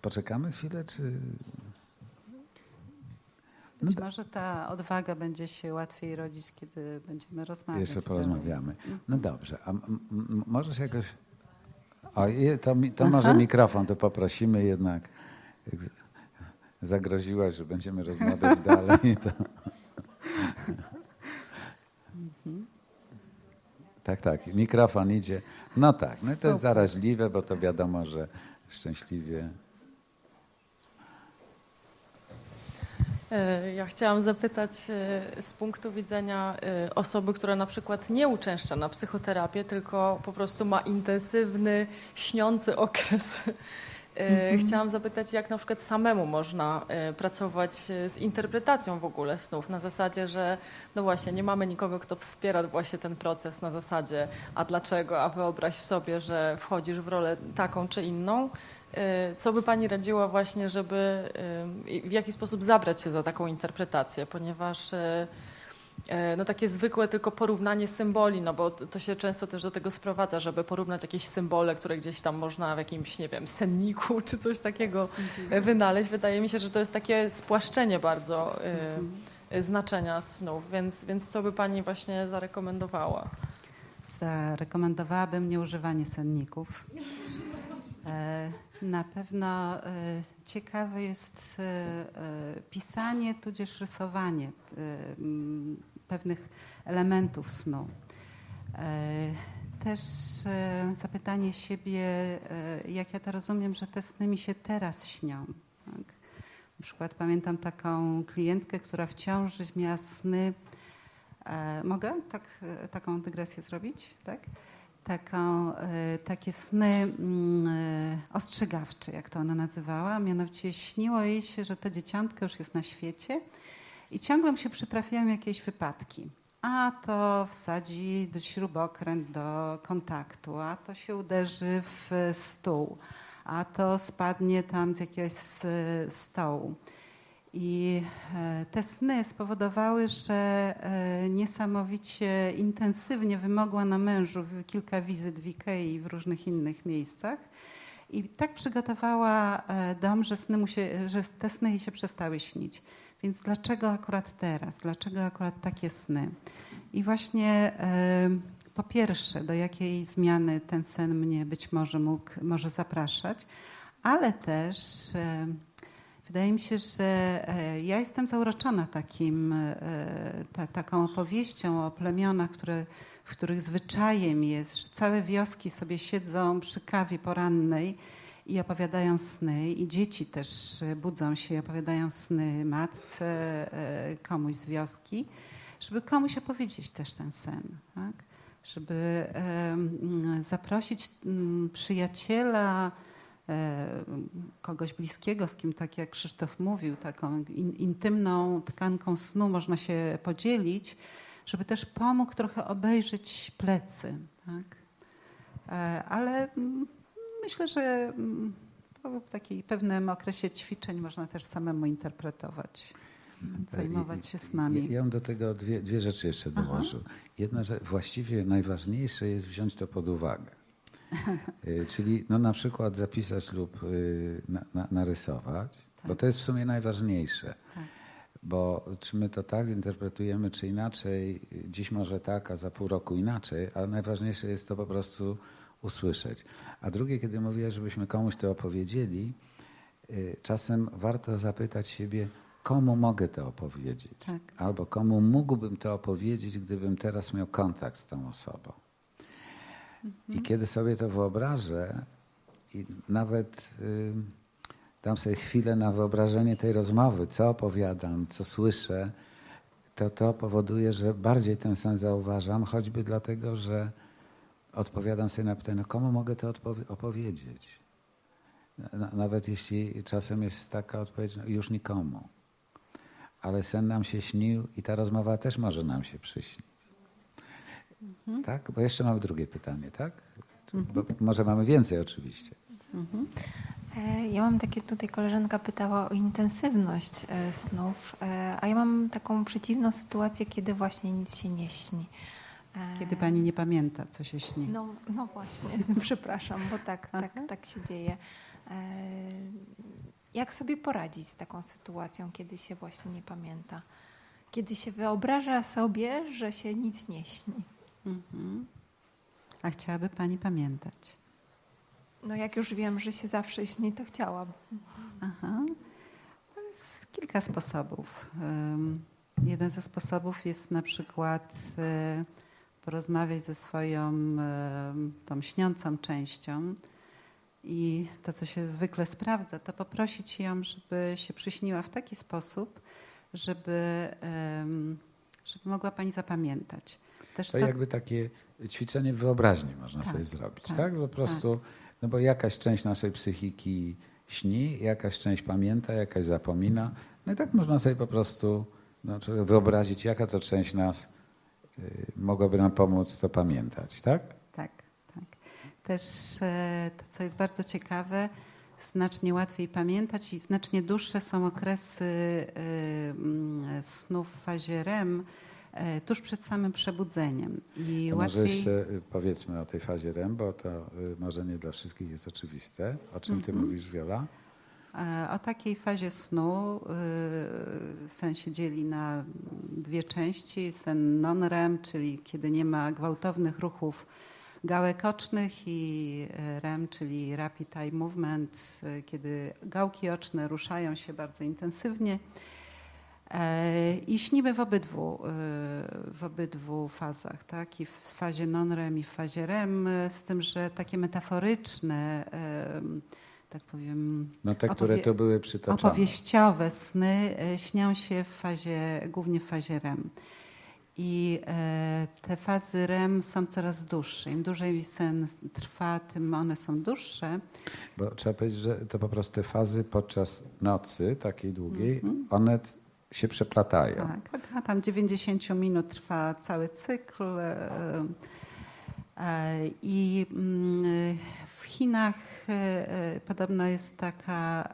poczekamy chwilę, czy Być No może ta odwaga będzie się łatwiej rodzić, kiedy będziemy rozmawiać. Jeszcze porozmawiamy. No dobrze, a możesz jakoś. O, to, to może mikrofon, to poprosimy jednak. Zagroziłaś, że będziemy rozmawiać dalej. To... Tak, tak, mikrofon idzie. No tak, no to jest zaraźliwe, bo to wiadomo, że szczęśliwie. Ja chciałam zapytać e, z punktu widzenia e, osoby, która na przykład nie uczęszcza na psychoterapię, tylko po prostu ma intensywny, śniący [laughs] okres. E, Chciałam zapytać, jak na przykład samemu można e, pracować e, z interpretacją w ogóle snów, na zasadzie, że no właśnie, nie mamy nikogo, kto wspiera właśnie ten proces na zasadzie, a dlaczego, a wyobraź sobie, że wchodzisz w rolę taką czy inną. E, Co by Pani radziła właśnie, żeby e, w jaki sposób zabrać się za taką interpretację, ponieważ e, no takie zwykłe tylko porównanie symboli, no bo to się często też do tego sprowadza, żeby porównać jakieś symbole, które gdzieś tam można w jakimś, nie wiem, senniku [laughs] czy coś takiego wynaleźć. Wydaje mi się, że to jest takie spłaszczenie bardzo znaczenia snów, więc, więc co by Pani właśnie zarekomendowała? Zarekomendowałabym nieużywanie senników. E, Na pewno e, ciekawe jest e, pisanie tudzież rysowanie pewnych elementów snu. Też zapytanie siebie, jak ja to rozumiem, że te sny mi się teraz śnią. Tak? Na przykład pamiętam taką klientkę, która w ciąży miała sny. Mogę tak, taką dygresję zrobić? Tak? Taką, e, takie sny mm, e, ostrzegawcze, jak to ona nazywała. Mianowicie śniło jej się, że to dzieciątko już jest na świecie i ciągle mu się przytrafiają jakieś wypadki. A to wsadzi śrubokręt do kontaktu, a to się uderzy w stół, a to spadnie tam z jakiegoś s- stołu. I e, te sny spowodowały, że e, niesamowicie intensywnie wymogła na mężu kilka wizyt w Ikei i w różnych innych miejscach. I tak przygotowała e, dom, że, sny mu się, że te sny jej się przestały śnić. Więc dlaczego akurat teraz? Dlaczego akurat takie sny? I właśnie po pierwsze, do jakiej zmiany ten sen mnie być może mógł, może zapraszać, ale też wydaje mi się, że e, ja jestem zauroczona takim, e, ta, taką opowieścią o plemionach, które, w których zwyczajem jest, że całe wioski sobie siedzą przy kawie porannej i opowiadają sny i dzieci też e, budzą się i opowiadają sny matce, komuś z wioski, żeby komuś opowiedzieć też ten sen, tak? żeby zaprosić przyjaciela kogoś bliskiego, z kim, tak jak Krzysztof mówił, taką in, intymną tkanką snu można się podzielić, żeby też pomógł trochę obejrzeć plecy. Tak? E, ale mm, myślę, że mm, po takiej pewnym okresie ćwiczeń można też samemu interpretować, zajmować się snami. Ja, ja bym do tego dwie, dwie rzeczy jeszcze dołożył. Jedna, że właściwie najważniejsze jest wziąć to pod uwagę. [laughs] Y, Czyli no, na przykład zapisać lub y, na, na, narysować, bo to jest w sumie najważniejsze. Tak. Bo czy my to tak zinterpretujemy, czy inaczej, dziś może tak, a za pół roku inaczej, ale najważniejsze jest to po prostu usłyszeć. A drugie, kiedy mówię, żebyśmy komuś to opowiedzieli, y, czasem warto zapytać siebie, komu mogę to opowiedzieć? Tak. Albo komu mógłbym to opowiedzieć, gdybym teraz miał kontakt z tą osobą. I kiedy sobie to wyobrażę, i nawet y, dam sobie chwilę na wyobrażenie tej rozmowy, co opowiadam, co słyszę, to to powoduje, że bardziej ten sens zauważam, choćby dlatego, że odpowiadam sobie na pytanie, no komu mogę to opowiedzieć? Na- Nawet jeśli czasem jest taka odpowiedź, no już nikomu. Ale sen nam się śnił i ta rozmowa też może nam się przyśnić. Tak? Bo jeszcze mamy drugie pytanie, tak? Bo może mamy więcej oczywiście. E, Ja mam takie, tutaj koleżanka pytała o intensywność e, snów, e, a ja mam taką przeciwną sytuację, kiedy właśnie nic się nie śni. Kiedy pani nie pamięta, co się śni. No, no właśnie, [laughs] przepraszam, bo tak, tak, tak się dzieje. Jak sobie poradzić z taką sytuacją, kiedy się właśnie nie pamięta? Kiedy się wyobraża sobie, że się nic nie śni. Mhm. A chciałaby pani pamiętać? No jak już wiem, że się zawsze śni, to chciałabym. Aha. To jest kilka sposobów. Jeden ze sposobów jest na przykład e, porozmawiać ze swoją tą śniącą częścią i to, co się zwykle sprawdza, to poprosić ją, żeby się przyśniła w taki sposób, żeby, żeby mogła pani zapamiętać. Też To jakby takie ćwiczenie wyobraźni można Tak, sobie zrobić, tak, tak? Po prostu, no bo jakaś część naszej psychiki śni, jakaś część pamięta, jakaś zapomina. No i tak można sobie po prostu no, czy wyobrazić, jaka to część nas y, mogłaby nam pomóc to pamiętać, tak? Tak, tak. Też e, to, co jest bardzo ciekawe, znacznie łatwiej pamiętać i znacznie dłuższe są okresy e, mm, snów w fazie REM tuż przed samym przebudzeniem. I To może łatwiej... jeszcze y, powiedzmy o tej fazie REM, bo to y, może nie dla wszystkich jest oczywiste. O czym ty Mhm. mówisz, Wiola? E, O takiej fazie snu y, sen się dzieli na dwie części. Sen non-REM, czyli kiedy nie ma gwałtownych ruchów gałek ocznych i e, REM, czyli Rapid Eye Movement, kiedy gałki oczne ruszają się bardzo intensywnie. E, I śnimy w obydwu, y, w obydwu fazach, tak? I w fazie non-REM i w fazie REM, z tym, że takie metaforyczne, tak powiem, No te, które tu były opowieściowe sny e, śnią się w fazie, głównie w fazie REM. I e, te fazy REM są coraz dłuższe. Im dłużej sen trwa, tym one są dłuższe. Bo trzeba powiedzieć, że to po prostu te fazy podczas nocy, takiej długiej, Mhm. one c- się przeplatają. Tak, a tam 90 minut trwa cały cykl. e, e, I mm, w Chinach e, podobno jest taka,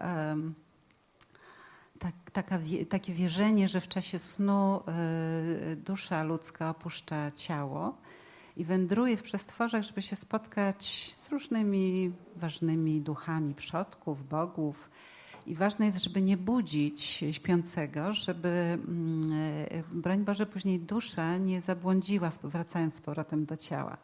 tak, taka, takie wierzenie, że w czasie snu dusza ludzka opuszcza ciało i wędruje w przestworzach, żeby się spotkać z różnymi ważnymi duchami przodków, bogów. I ważne jest, żeby nie budzić śpiącego, żeby, mm, e, broń Boże, później dusza nie zabłądziła, wracając z powrotem do ciała.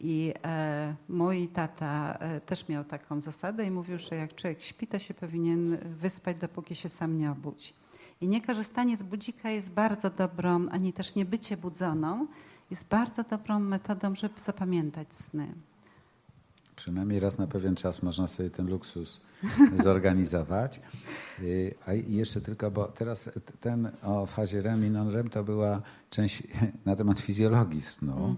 I e, mój tata e, też miał taką zasadę i mówił, że jak człowiek śpi, to się powinien wyspać, dopóki się sam nie obudzi. I niekorzystanie z budzika jest bardzo dobrą, ani też nie bycie budzoną, jest bardzo dobrą metodą, żeby zapamiętać sny. Przynajmniej raz na pewien czas można sobie ten luksus [laughs] zorganizować. Y, A jeszcze tylko, bo teraz ten o fazie REM i non-REM to była część [laughs] na temat fizjologii snu,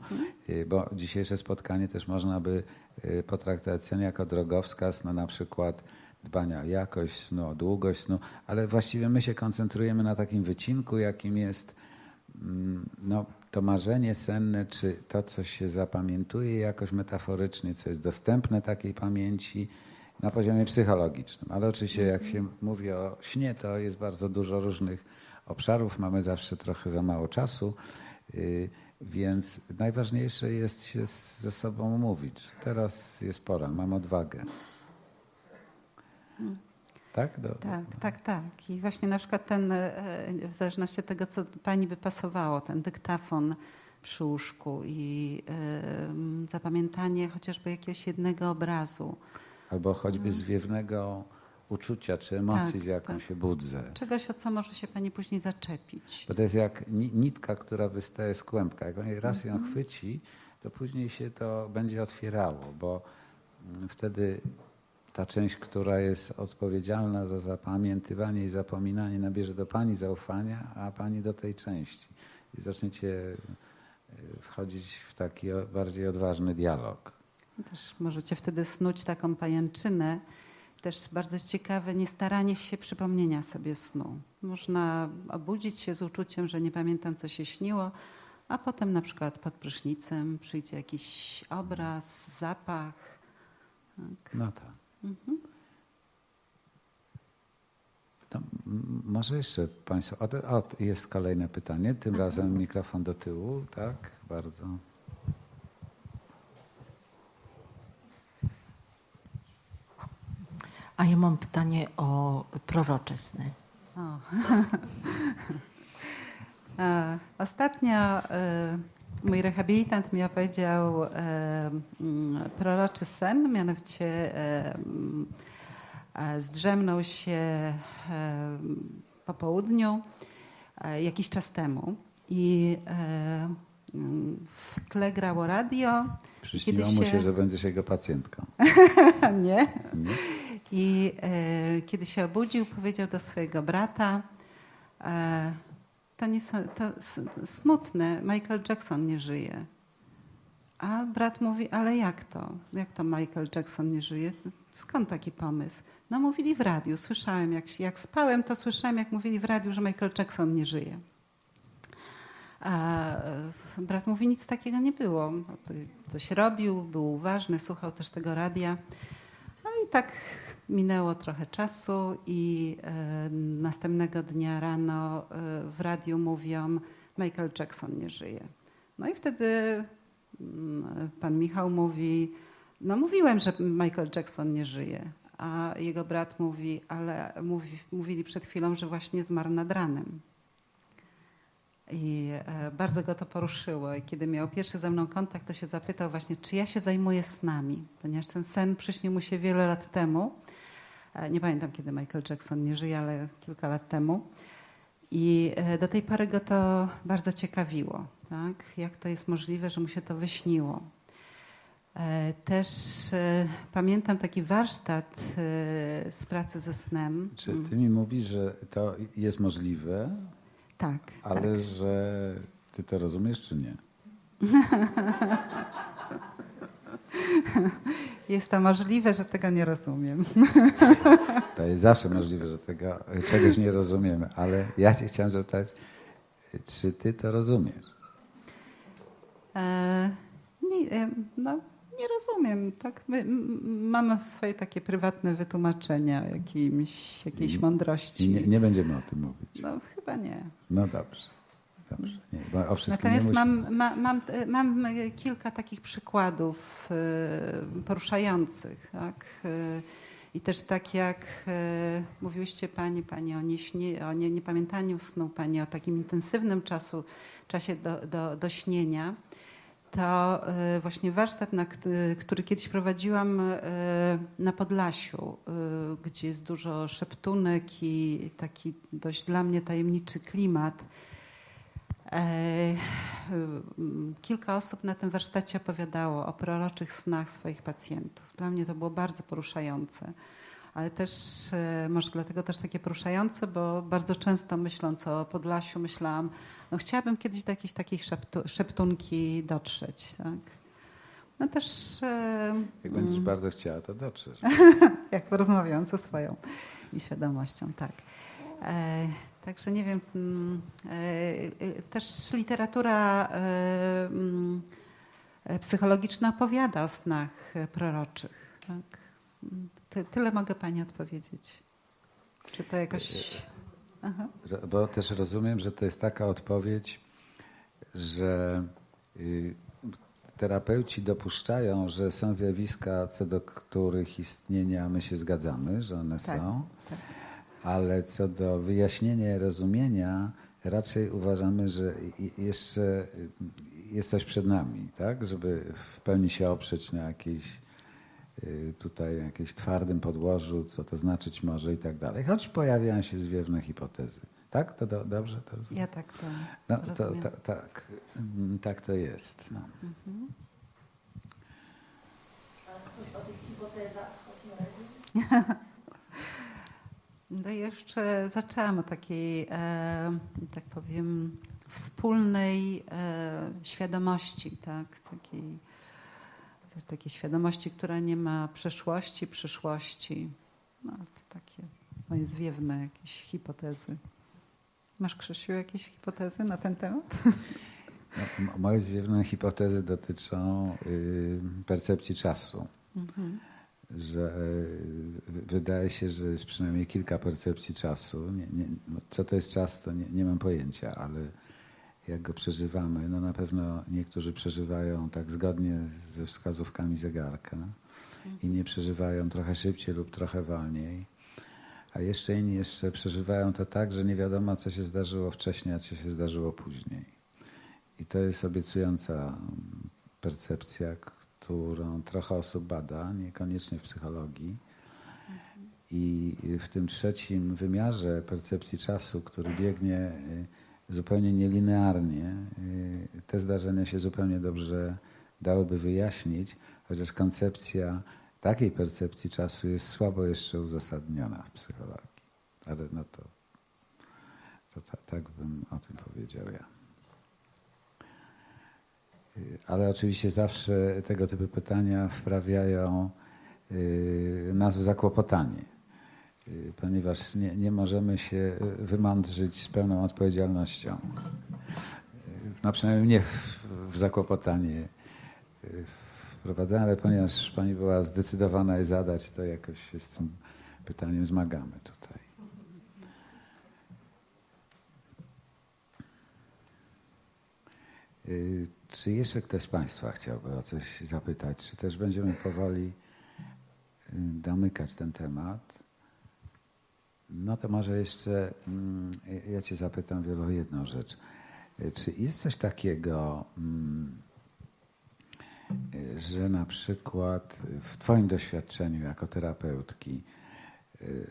Y, bo dzisiejsze spotkanie też można by y, potraktować sen jako drogowskaz na na przykład dbania o jakość snu, o długość snu, ale właściwie my się koncentrujemy na takim wycinku, jakim jest mm, no, to marzenie senne, czy to, co się zapamiętuje jakoś metaforycznie, co jest dostępne takiej pamięci na poziomie psychologicznym. Ale oczywiście jak się mówi o śnie, to jest bardzo dużo różnych obszarów, mamy zawsze trochę za mało czasu, yy, więc najważniejsze jest się ze sobą mówić. Teraz jest pora, mam odwagę. Tak? Do, Tak, tak, tak. I właśnie na przykład ten, e, w zależności od tego, co pani by pasowało, ten dyktafon przy łóżku i em, zapamiętanie chociażby jakiegoś jednego obrazu, Albo choćby zwiewnego uczucia czy emocji, Mm. Tak, z jaką tak. się budzę. czegoś, o co może się pani później zaczepić. Bo to jest jak ni- nitka, która wystaje z kłębka. Jak on raz ją Mhm. chwyci, to później się to będzie otwierało, bo mm, wtedy ta część, która jest odpowiedzialna za zapamiętywanie i zapominanie, nabierze do Pani zaufania, a Pani do tej części. I zaczniecie y, wchodzić w taki bardziej odważny dialog. Też możecie wtedy snuć taką pajęczynę. Też bardzo ciekawe niestaranie się przypomnienia sobie snu. Można obudzić się z uczuciem, że nie pamiętam, co się śniło, a potem na przykład pod prysznicem przyjdzie jakiś obraz, zapach. Tak. No tak. To m- może jeszcze Państwo. O, o, jest kolejne pytanie. Tym razem mikrofon do tyłu. Tak, bardzo. A ja mam pytanie o prorocze sny. O. Ostatnio [laughs] e, mój rehabilitant mi opowiedział e, proroczy sen, mianowicie e, zdrzemnął się e, po południu e, jakiś czas temu i w tle grało radio. Przyśniło mu się- że będziesz jego pacjentką. [laughs] Nie. Nie? I e, kiedy się obudził, powiedział do swojego brata, e, to, nie, są- to smutne, Michael Jackson nie żyje. A brat mówi, ale jak to? Jak to Michael Jackson nie żyje? Skąd taki pomysł? No mówili w radiu, słyszałem, jak, jak spałem, to słyszałem, jak mówili w radiu, że Michael Jackson nie żyje. A e, brat mówi, nic takiego nie było. Coś robił, był uważny, słuchał też tego radia. No i tak minęło trochę czasu i e, następnego dnia rano e, w radiu mówią, Michael Jackson nie żyje. No i wtedy mm, pan Michał mówi, no mówiłem, że Michael Jackson nie żyje. A jego brat mówi, ale mówi, mówili przed chwilą, że właśnie zmarł nad ranem. I e, bardzo go to poruszyło. I kiedy miał pierwszy ze mną kontakt, to się zapytał właśnie, czy ja się zajmuję snami, ponieważ ten sen przyśnił mu się wiele lat temu. E, Nie pamiętam, kiedy Michael Jackson nie żyje, ale kilka lat temu. I e, do tej pory go to bardzo ciekawiło. Tak? Jak to jest możliwe, że mu się to wyśniło. E, Też pamiętam taki warsztat z pracy ze snem. Czy ty mi mówisz, że to jest możliwe, Tak, ale tak. że ty to rozumiesz, czy nie? [laughs] Jest to możliwe, że tego nie rozumiem. [laughs] To jest zawsze możliwe, że tego czegoś nie rozumiemy, ale ja cię chciałem zapytać, czy ty to rozumiesz? E, nie, e, no, nie rozumiem. Tak? My, mamy swoje takie prywatne wytłumaczenia jakimś, jakiejś mądrości. Nie, nie będziemy o tym mówić. No chyba nie. No dobrze. Dobrze. Nie, o wszystkim Natomiast nie mam, ma, mam, mam kilka takich przykładów e, poruszających. Tak? E, I też tak jak e, mówiłyście Pani, Pani o, nieśnie, o nie, niepamiętaniu snu, Pani o takim intensywnym czasu, czasie do, do, do śnienia, to właśnie warsztat, na, kt- który kiedyś prowadziłam na Podlasiu, gdzie jest dużo szeptunek i taki dość dla mnie tajemniczy klimat. E, Kilka osób na tym warsztacie opowiadało o proroczych snach swoich pacjentów. Dla mnie to było bardzo poruszające, ale też e, może dlatego też takie poruszające, bo bardzo często myśląc o Podlasiu myślałam, no chciałabym kiedyś do jakiejś takiej szeptu, szeptunki dotrzeć. Tak? No też e, Jak będziesz mm, bardzo chciała, to dotrzesz. [laughs] jak porozmawiałam ze swoją świadomością, tak. E, także nie wiem, mm, e, e, też literatura e, mm, psychologiczna opowiada o snach proroczych. Tak? Ty, tyle mogę Pani odpowiedzieć. Czy to jakoś... Aha. Bo też rozumiem, że to jest taka odpowiedź, że y, terapeuci dopuszczają, że są zjawiska, co do których istnienia my się zgadzamy, że one Tak, są, tak. Ale co do wyjaśnienia i rozumienia, raczej uważamy, że jeszcze y, jest coś przed nami, tak? Żeby w pełni się oprzeć na jakiejś y, tutaj jakimś twardym podłożu, co to znaczyć może i tak dalej. Choć pojawiają się zwiewne hipotezy. Tak? To do, dobrze to rozumiem? Ja tak to No, to, rozumiem. ta, tak, mm, tak to jest. No. No jeszcze zaczęłam o takiej, e, tak powiem, wspólnej e, świadomości, tak? Takiej, takiej świadomości, która nie ma przeszłości, przyszłości. No, to takie moje zwiewne jakieś hipotezy. Masz, Krzysiu, jakieś hipotezy na ten temat? No, moje zwiewne hipotezy dotyczą y, percepcji czasu. Że w- wydaje się, że jest przynajmniej kilka percepcji czasu. Nie, nie, co to jest czas, to nie, nie mam pojęcia, ale jak go przeżywamy, no na pewno niektórzy przeżywają tak zgodnie ze wskazówkami zegarka, inni przeżywają trochę szybciej lub trochę wolniej, a jeszcze inni jeszcze przeżywają to tak, że nie wiadomo, co się zdarzyło wcześniej, a co się zdarzyło później. I to jest obiecująca percepcja, którą trochę osób bada, niekoniecznie w psychologii. I w tym trzecim wymiarze percepcji czasu, który biegnie y, zupełnie nielinearnie, y, te zdarzenia się zupełnie dobrze dałyby wyjaśnić, chociaż koncepcja takiej percepcji czasu jest słabo jeszcze uzasadniona w psychologii. Ale no to, to ta, tak bym o tym powiedział ja. Ale oczywiście zawsze tego typu pytania wprawiają y, nas w zakłopotanie, y, ponieważ nie, nie możemy się wymądrzyć z pełną odpowiedzialnością. Y, No przynajmniej mnie w, w zakłopotanie wprowadzają, ale ponieważ Pani była zdecydowana je zadać, to jakoś się z tym pytaniem zmagamy tutaj. Y, Czy jeszcze ktoś z Państwa chciałby o coś zapytać? Czy też będziemy powoli y, domykać ten temat? No to może jeszcze mm, ja Cię zapytam wielu o jedną rzecz. Y, Czy jest coś takiego, mm, y, że na przykład w Twoim doświadczeniu jako terapeutki,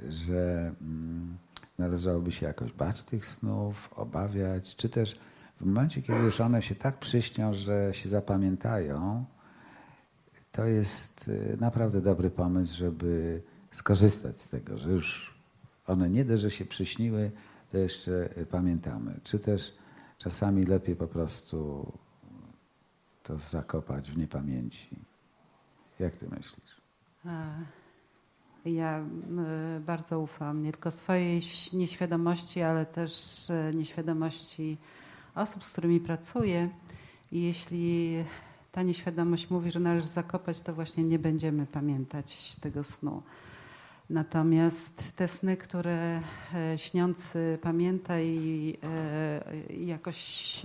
że mm, należałoby się jakoś bać tych snów, obawiać, czy też w momencie, kiedy już one się tak przyśnią, że się zapamiętają, to jest y, naprawdę dobry pomysł, żeby skorzystać z tego, że już one nie dość, że się przyśniły, to jeszcze y, pamiętamy. Czy też czasami lepiej po prostu to zakopać w niepamięci. Jak ty myślisz? Ja bardzo ufam nie tylko swojej nieświadomości, ale też e, nieświadomości osób, z którymi pracuję. I jeśli ta nieświadomość mówi, że należy zakopać, to właśnie nie będziemy pamiętać tego snu. Natomiast te sny, które e, śniący pamięta i e, jakoś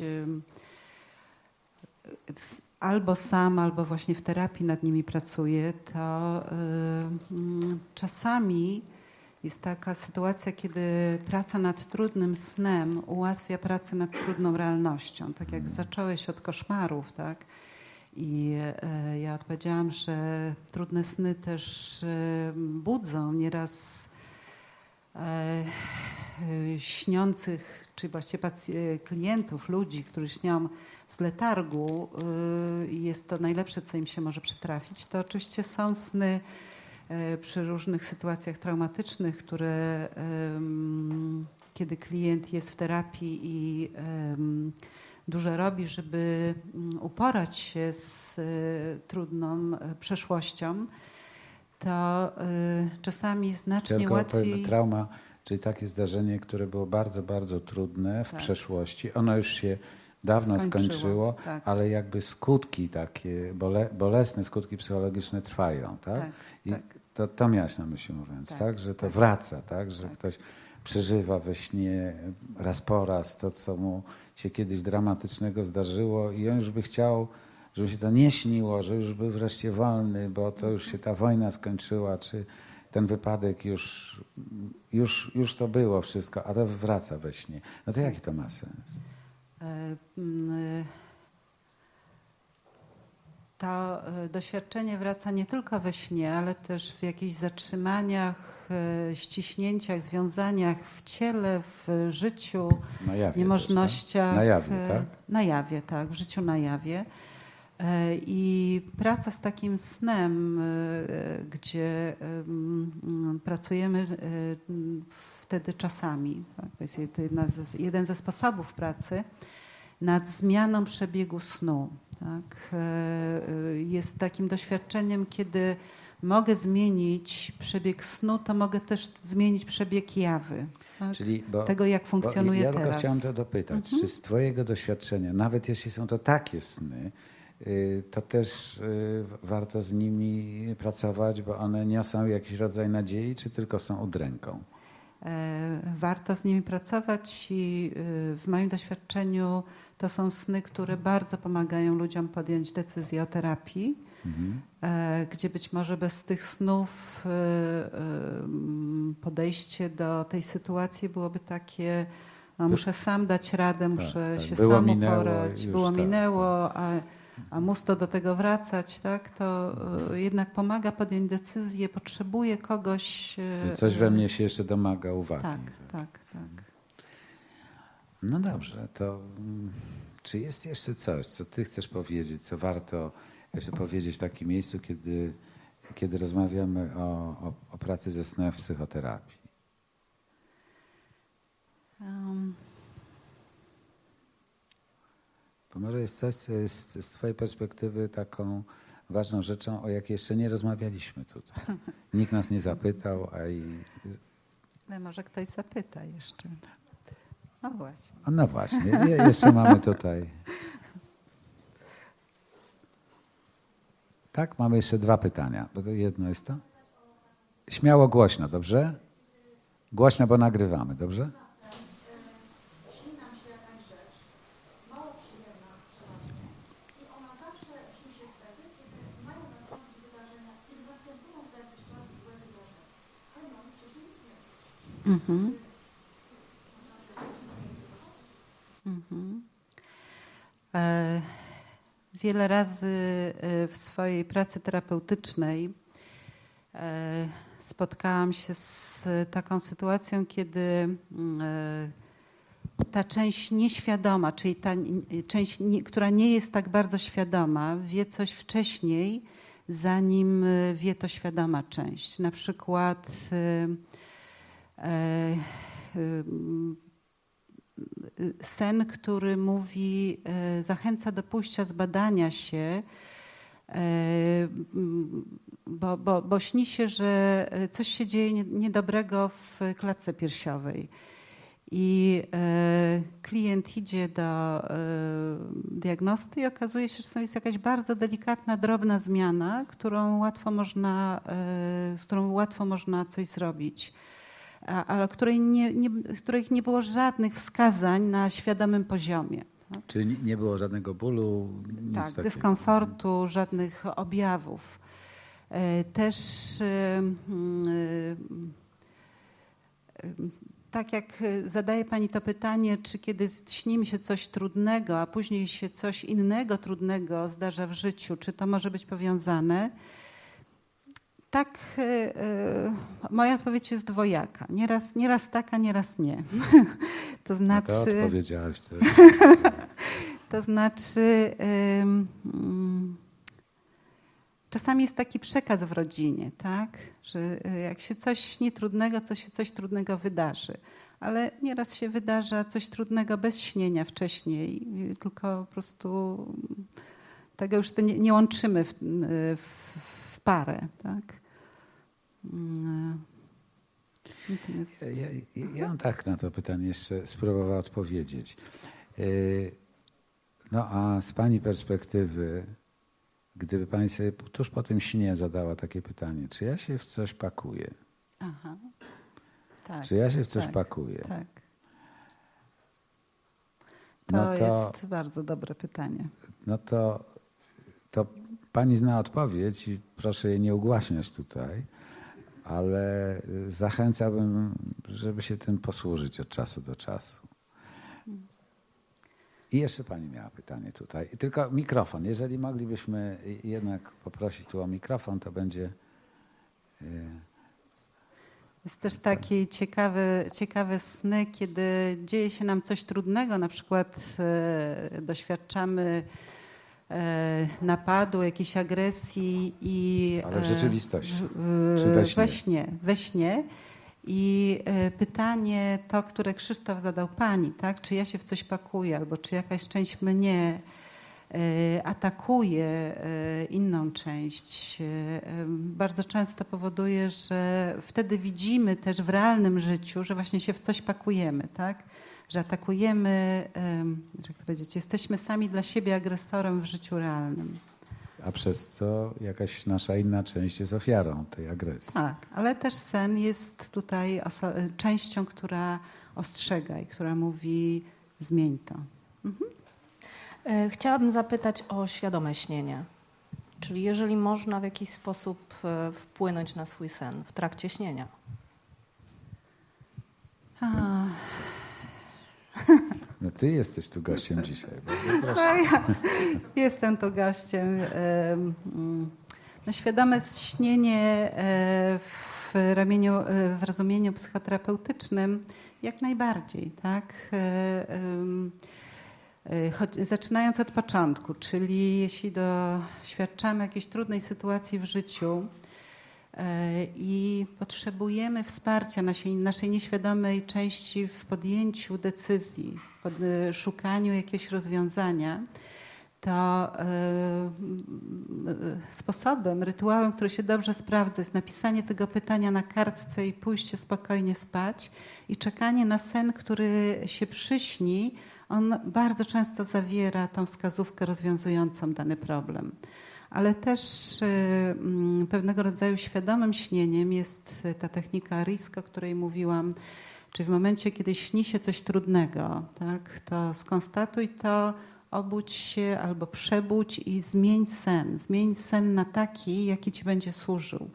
albo sam, albo właśnie w terapii nad nimi pracuję, to mm, czasami jest taka sytuacja, kiedy praca nad trudnym snem ułatwia pracę nad trudną realnością. Tak jak zacząłeś od koszmarów, tak? I e, ja odpowiedziałam, że trudne sny też e, budzą nieraz e, e, śniących, czy właściwie pac- klientów, ludzi, którzy śnią z letargu, e, jest to najlepsze, co im się może przytrafić, to oczywiście są sny e, przy różnych sytuacjach traumatycznych, które kiedy klient jest w terapii i dużo robi, żeby mm, uporać się z e, trudną e, przeszłością, to e, czasami znacznie Tylko łatwiej. powiem, trauma, czyli takie zdarzenie, które było bardzo, bardzo trudne w Tak. przeszłości. Ono już się dawno Skończyło, skończyło, tak. ale jakby skutki takie, bole, bolesne skutki psychologiczne trwają, tak? Tak, I tak. To, to miałaś na myśli mówiąc, tak? Tak, Że to tak. wraca, tak? Że Tak. ktoś przeżywa we śnie raz po raz to, co mu się kiedyś dramatycznego zdarzyło i on już by chciał, żeby się to nie śniło, że już był wreszcie wolny, bo to już się ta wojna skończyła, czy ten wypadek już, już, już to było wszystko, a to wraca we śnie. No to jaki to ma sens? E, mm, e, To e, doświadczenie wraca nie tylko we śnie, ale też w jakichś zatrzymaniach, ściśnięciach, związaniach w ciele, w życiu, Na jawie niemożnościach. Też, tak? Na jawie, tak? Na jawie, tak, w życiu na jawie. I praca z takim snem, gdzie em, pracujemy wtedy czasami, tak, to jest jeden ze sposobów pracy, nad zmianą przebiegu snu. Tak? E, e, Jest takim doświadczeniem, kiedy mogę zmienić przebieg snu, to mogę też zmienić przebieg jawy. Tak? Czyli, bo, Tego, jak funkcjonuje ja tylko teraz. chciałem to dopytać, czy z Twojego doświadczenia, nawet jeśli są to takie sny, y, to też y, warto z nimi pracować, bo one niosą jakiś rodzaj nadziei, czy tylko są udręką? E, Warto z nimi pracować i y, w moim doświadczeniu to są sny, które bardzo pomagają ludziom podjąć decyzję o terapii, Mhm. e, gdzie być może bez tych snów y, y, podejście do tej sytuacji byłoby takie, no, muszę sam dać radę, muszę tak. się Było, sam uporać, było tak, minęło, a, a musto do tego wracać, tak, to y, jednak pomaga podjąć decyzję, potrzebuje kogoś. y, Coś we mnie się jeszcze domaga uwagi. Tak, tak, tak. No dobrze, to mm, czy jest jeszcze coś, co Ty chcesz powiedzieć, co warto jeszcze powiedzieć w takim miejscu, kiedy, kiedy rozmawiamy o, o, o pracy ze snem w psychoterapii? Um, Bo może jest coś, co jest z Twojej perspektywy taką ważną rzeczą, o jakiej jeszcze nie rozmawialiśmy tutaj. [laughs] Nikt nas nie zapytał, a i... ale może ktoś zapyta jeszcze. No właśnie. No właśnie, je, jeszcze mamy tutaj... Tak, mamy jeszcze dwa pytania, bo to jedno jest to. Śmiało głośno, dobrze? Głośno, bo nagrywamy, dobrze? śni nam się jakaś rzecz, mało przyjemna przeważnie i ona zawsze śni się wtedy, kiedy mają nastąpić wydarzenia, kiedy następują za jakiś czas złe wydarzenia. Ale mamy wcześniej nie wiem. Mhm. Mhm. E, Wiele razy e, w swojej pracy terapeutycznej e, spotkałam się z taką sytuacją, kiedy mm, e, ta część nieświadoma, czyli ta część, która nie jest tak bardzo świadoma, wie coś wcześniej, zanim e, wie to świadoma część. Na przykład e, e, sen, który mówi, e, zachęca do pójścia, zbadania się, e, bo, bo, bo śni się, że e, coś się dzieje nie- niedobrego w klatce piersiowej. I klient idzie do diagnosty i okazuje się, że jest jakaś bardzo delikatna, drobna zmiana, którą łatwo można, z którą łatwo można coś zrobić ale której nie, nie, których nie było żadnych wskazań na świadomym poziomie. Tak, Czyli nie- było żadnego bólu, nic tak takiego. dyskomfortu, żadnych objawów. E, Też e, e, tak jak zadaje Pani to pytanie, czy kiedy śni mi się coś trudnego, a później się coś innego trudnego zdarza w życiu, czy to może być powiązane? Tak, y, y, moja odpowiedź jest dwojaka. Nieraz, nieraz tak, a nieraz nie. [laughs] to No znaczy. to odpowiedziałaś. To... To znaczy, [laughs] mm, czasami jest taki przekaz w rodzinie, tak? Że y, jak się coś śni trudnego, to się coś trudnego wydarzy. Ale nieraz się wydarza coś trudnego bez śnienia wcześniej, tylko po prostu mm, tego już to nie, nie łączymy w, w, w parę, tak? Mm, Natomiast... Ja, ja, ja bym tak na to pytanie jeszcze spróbował odpowiedzieć. Yy, No a z Pani perspektywy, gdyby Pani sobie tuż po tym śnie zadała takie pytanie, czy ja się w coś pakuję? Aha. Tak. Czy ja się w coś tak, pakuję? Tak. To, No to- jest bardzo dobre pytanie. No to, to Pani zna odpowiedź i proszę jej nie ugłaśniać tutaj, ale y, zachęcałbym, żeby się tym posłużyć od czasu do czasu. I jeszcze Pani miała pytanie tutaj. Tylko mikrofon. Jeżeli moglibyśmy jednak poprosić tu o mikrofon, to będzie. y, Jest też taki ciekawy, ciekawe sny, kiedy dzieje się nam coś trudnego, na przykład e, doświadczamy napadu, jakiejś agresji i Ale w e, rzeczywistości, w- czy we śnie? We śnie, we śnie. I e, pytanie to, które Krzysztof zadał pani, tak? czy ja się w coś pakuję, albo czy jakaś część mnie e, atakuje e, inną część, e, bardzo często powoduje, że wtedy widzimy też w realnym życiu, że właśnie się w coś pakujemy, tak? Że atakujemy, em, jak to powiedzieć, jesteśmy sami dla siebie agresorem w życiu realnym. A przez co jakaś nasza inna część jest ofiarą tej agresji. Tak, ale też sen jest tutaj oso- częścią, która ostrzega i która mówi zmień to. E, Chciałabym zapytać o świadome śnienie. Czyli jeżeli można w jakiś sposób e, wpłynąć na swój sen w trakcie śnienia. A, No ty jesteś tu gościem dzisiaj. Bardzo [laughs] no ja jestem tu gościem. em, mm, No, świadome śnienie e, w, ramieniu, e, w rozumieniu psychoterapeutycznym jak najbardziej, tak? E, choć- Zaczynając od początku, czyli jeśli doświadczamy jakiejś trudnej sytuacji w życiu i potrzebujemy wsparcia naszej, naszej nieświadomej części w podjęciu decyzji, szukaniu jakiegoś rozwiązania, to m, e, sposobem, rytuałem, który się dobrze sprawdza, jest napisanie tego pytania na kartce i pójście spokojnie spać i czekanie na sen, który się przyśni. On bardzo często zawiera tą wskazówkę rozwiązującą dany problem. Ale też mm, pewnego rodzaju świadomym śnieniem jest ta technika RISC, o której mówiłam, Czyli w momencie, kiedy śni się coś trudnego, tak, to skonstatuj to, obudź się albo przebudź i zmień sen. Zmień sen na taki, jaki ci będzie służył.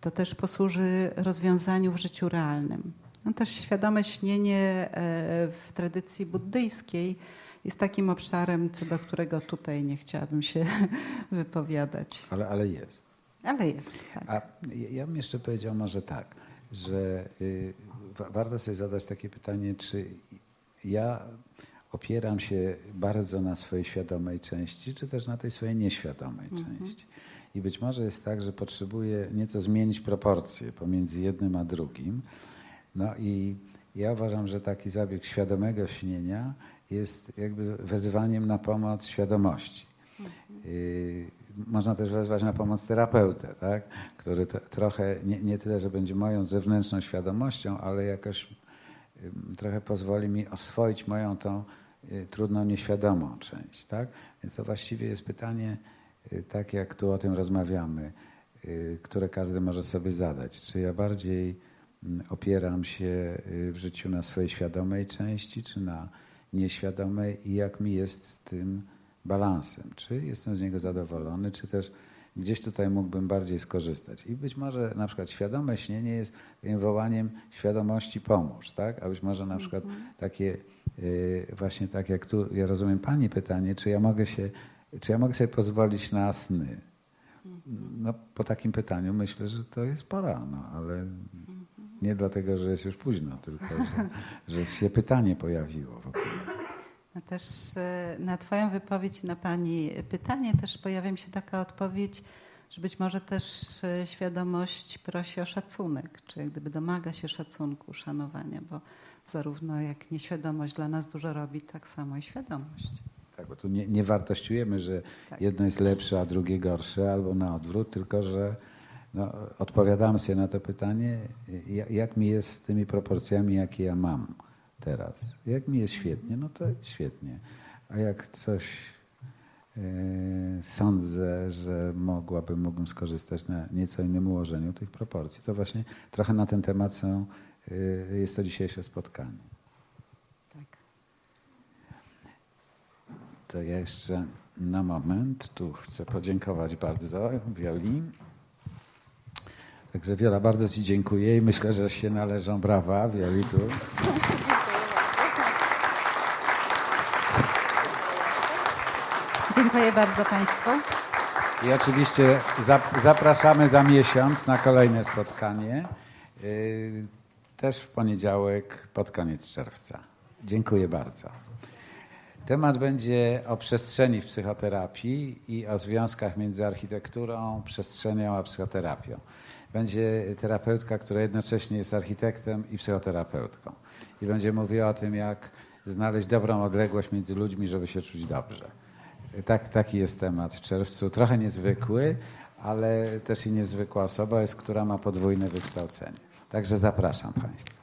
To też posłuży rozwiązaniu w życiu realnym. No też świadome śnienie e, w tradycji buddyjskiej jest takim obszarem, co do którego tutaj nie chciałabym się [laughs] wypowiadać. Ale, ale jest. Ale jest, tak. A ja- bym jeszcze powiedział może tak, że y, warto sobie zadać takie pytanie, czy ja opieram się bardzo na swojej świadomej części, czy też na tej swojej nieświadomej części. I być może jest tak, że potrzebuję nieco zmienić proporcje pomiędzy jednym a drugim. No i ja uważam, że taki zabieg świadomego śnienia jest jakby wezwaniem na pomoc świadomości. Yy, Można też wezwać na pomoc terapeutę, tak? który to, trochę, nie, nie tyle, że będzie moją zewnętrzną świadomością, ale jakoś trochę pozwoli mi oswoić moją tą y, trudną, nieświadomą część. Tak? Więc to właściwie jest pytanie, tak jak tu o tym rozmawiamy, y, które każdy może sobie zadać. Czy ja bardziej opieram się w życiu na swojej świadomej części, czy na nieświadomej i jak mi jest z tym balansem. Czy jestem z niego zadowolony, czy też gdzieś tutaj mógłbym bardziej skorzystać. I być może na przykład świadome śnienie jest takim wołaniem świadomości pomóż, tak? A być może na przykład takie y, właśnie tak jak tu, ja rozumiem Pani pytanie, czy ja mogę się, czy ja mogę sobie pozwolić na sny? no, po takim pytaniu myślę, że to jest pora, no, ale nie dlatego, że jest już późno, tylko że, że się pytanie pojawiło w No też e, na Twoją wypowiedź, i na Pani pytanie też pojawia mi się taka odpowiedź, że być może też e, świadomość prosi o szacunek, czy jak gdyby domaga się szacunku, szanowania, bo zarówno jak nieświadomość dla nas dużo robi, tak samo i świadomość. Tak, bo tu nie, nie wartościujemy, że Tak. jedno jest lepsze, a drugie gorsze, albo na odwrót, tylko że no, odpowiadam sobie na to pytanie, ja- jak mi jest z tymi proporcjami, jakie ja mam teraz. Jak mi jest świetnie, no to świetnie. A jak coś e, sądzę, że mogłabym, mógłbym skorzystać na nieco innym ułożeniu tych proporcji, to właśnie trochę na ten temat są, e, jest to dzisiejsze spotkanie. Tak. To ja jeszcze na moment tu chcę podziękować bardzo Wioli. Także Wiola, bardzo Ci dziękuję i myślę, że się należą brawa Wioli tu. Dziękuję bardzo Państwu. I oczywiście zap- zapraszamy za miesiąc na kolejne spotkanie. Yy, Też w poniedziałek pod koniec czerwca. Dziękuję bardzo. Temat będzie o przestrzeni w psychoterapii i o związkach między architekturą, przestrzenią a psychoterapią. Będzie terapeutka, która jednocześnie jest architektem i psychoterapeutką. I będzie mówiła o tym, jak znaleźć dobrą odległość między ludźmi, żeby się czuć dobrze. Tak, taki jest temat w czerwcu. Trochę niezwykły, ale też i niezwykła osoba jest, która ma podwójne wykształcenie. Także zapraszam Państwa.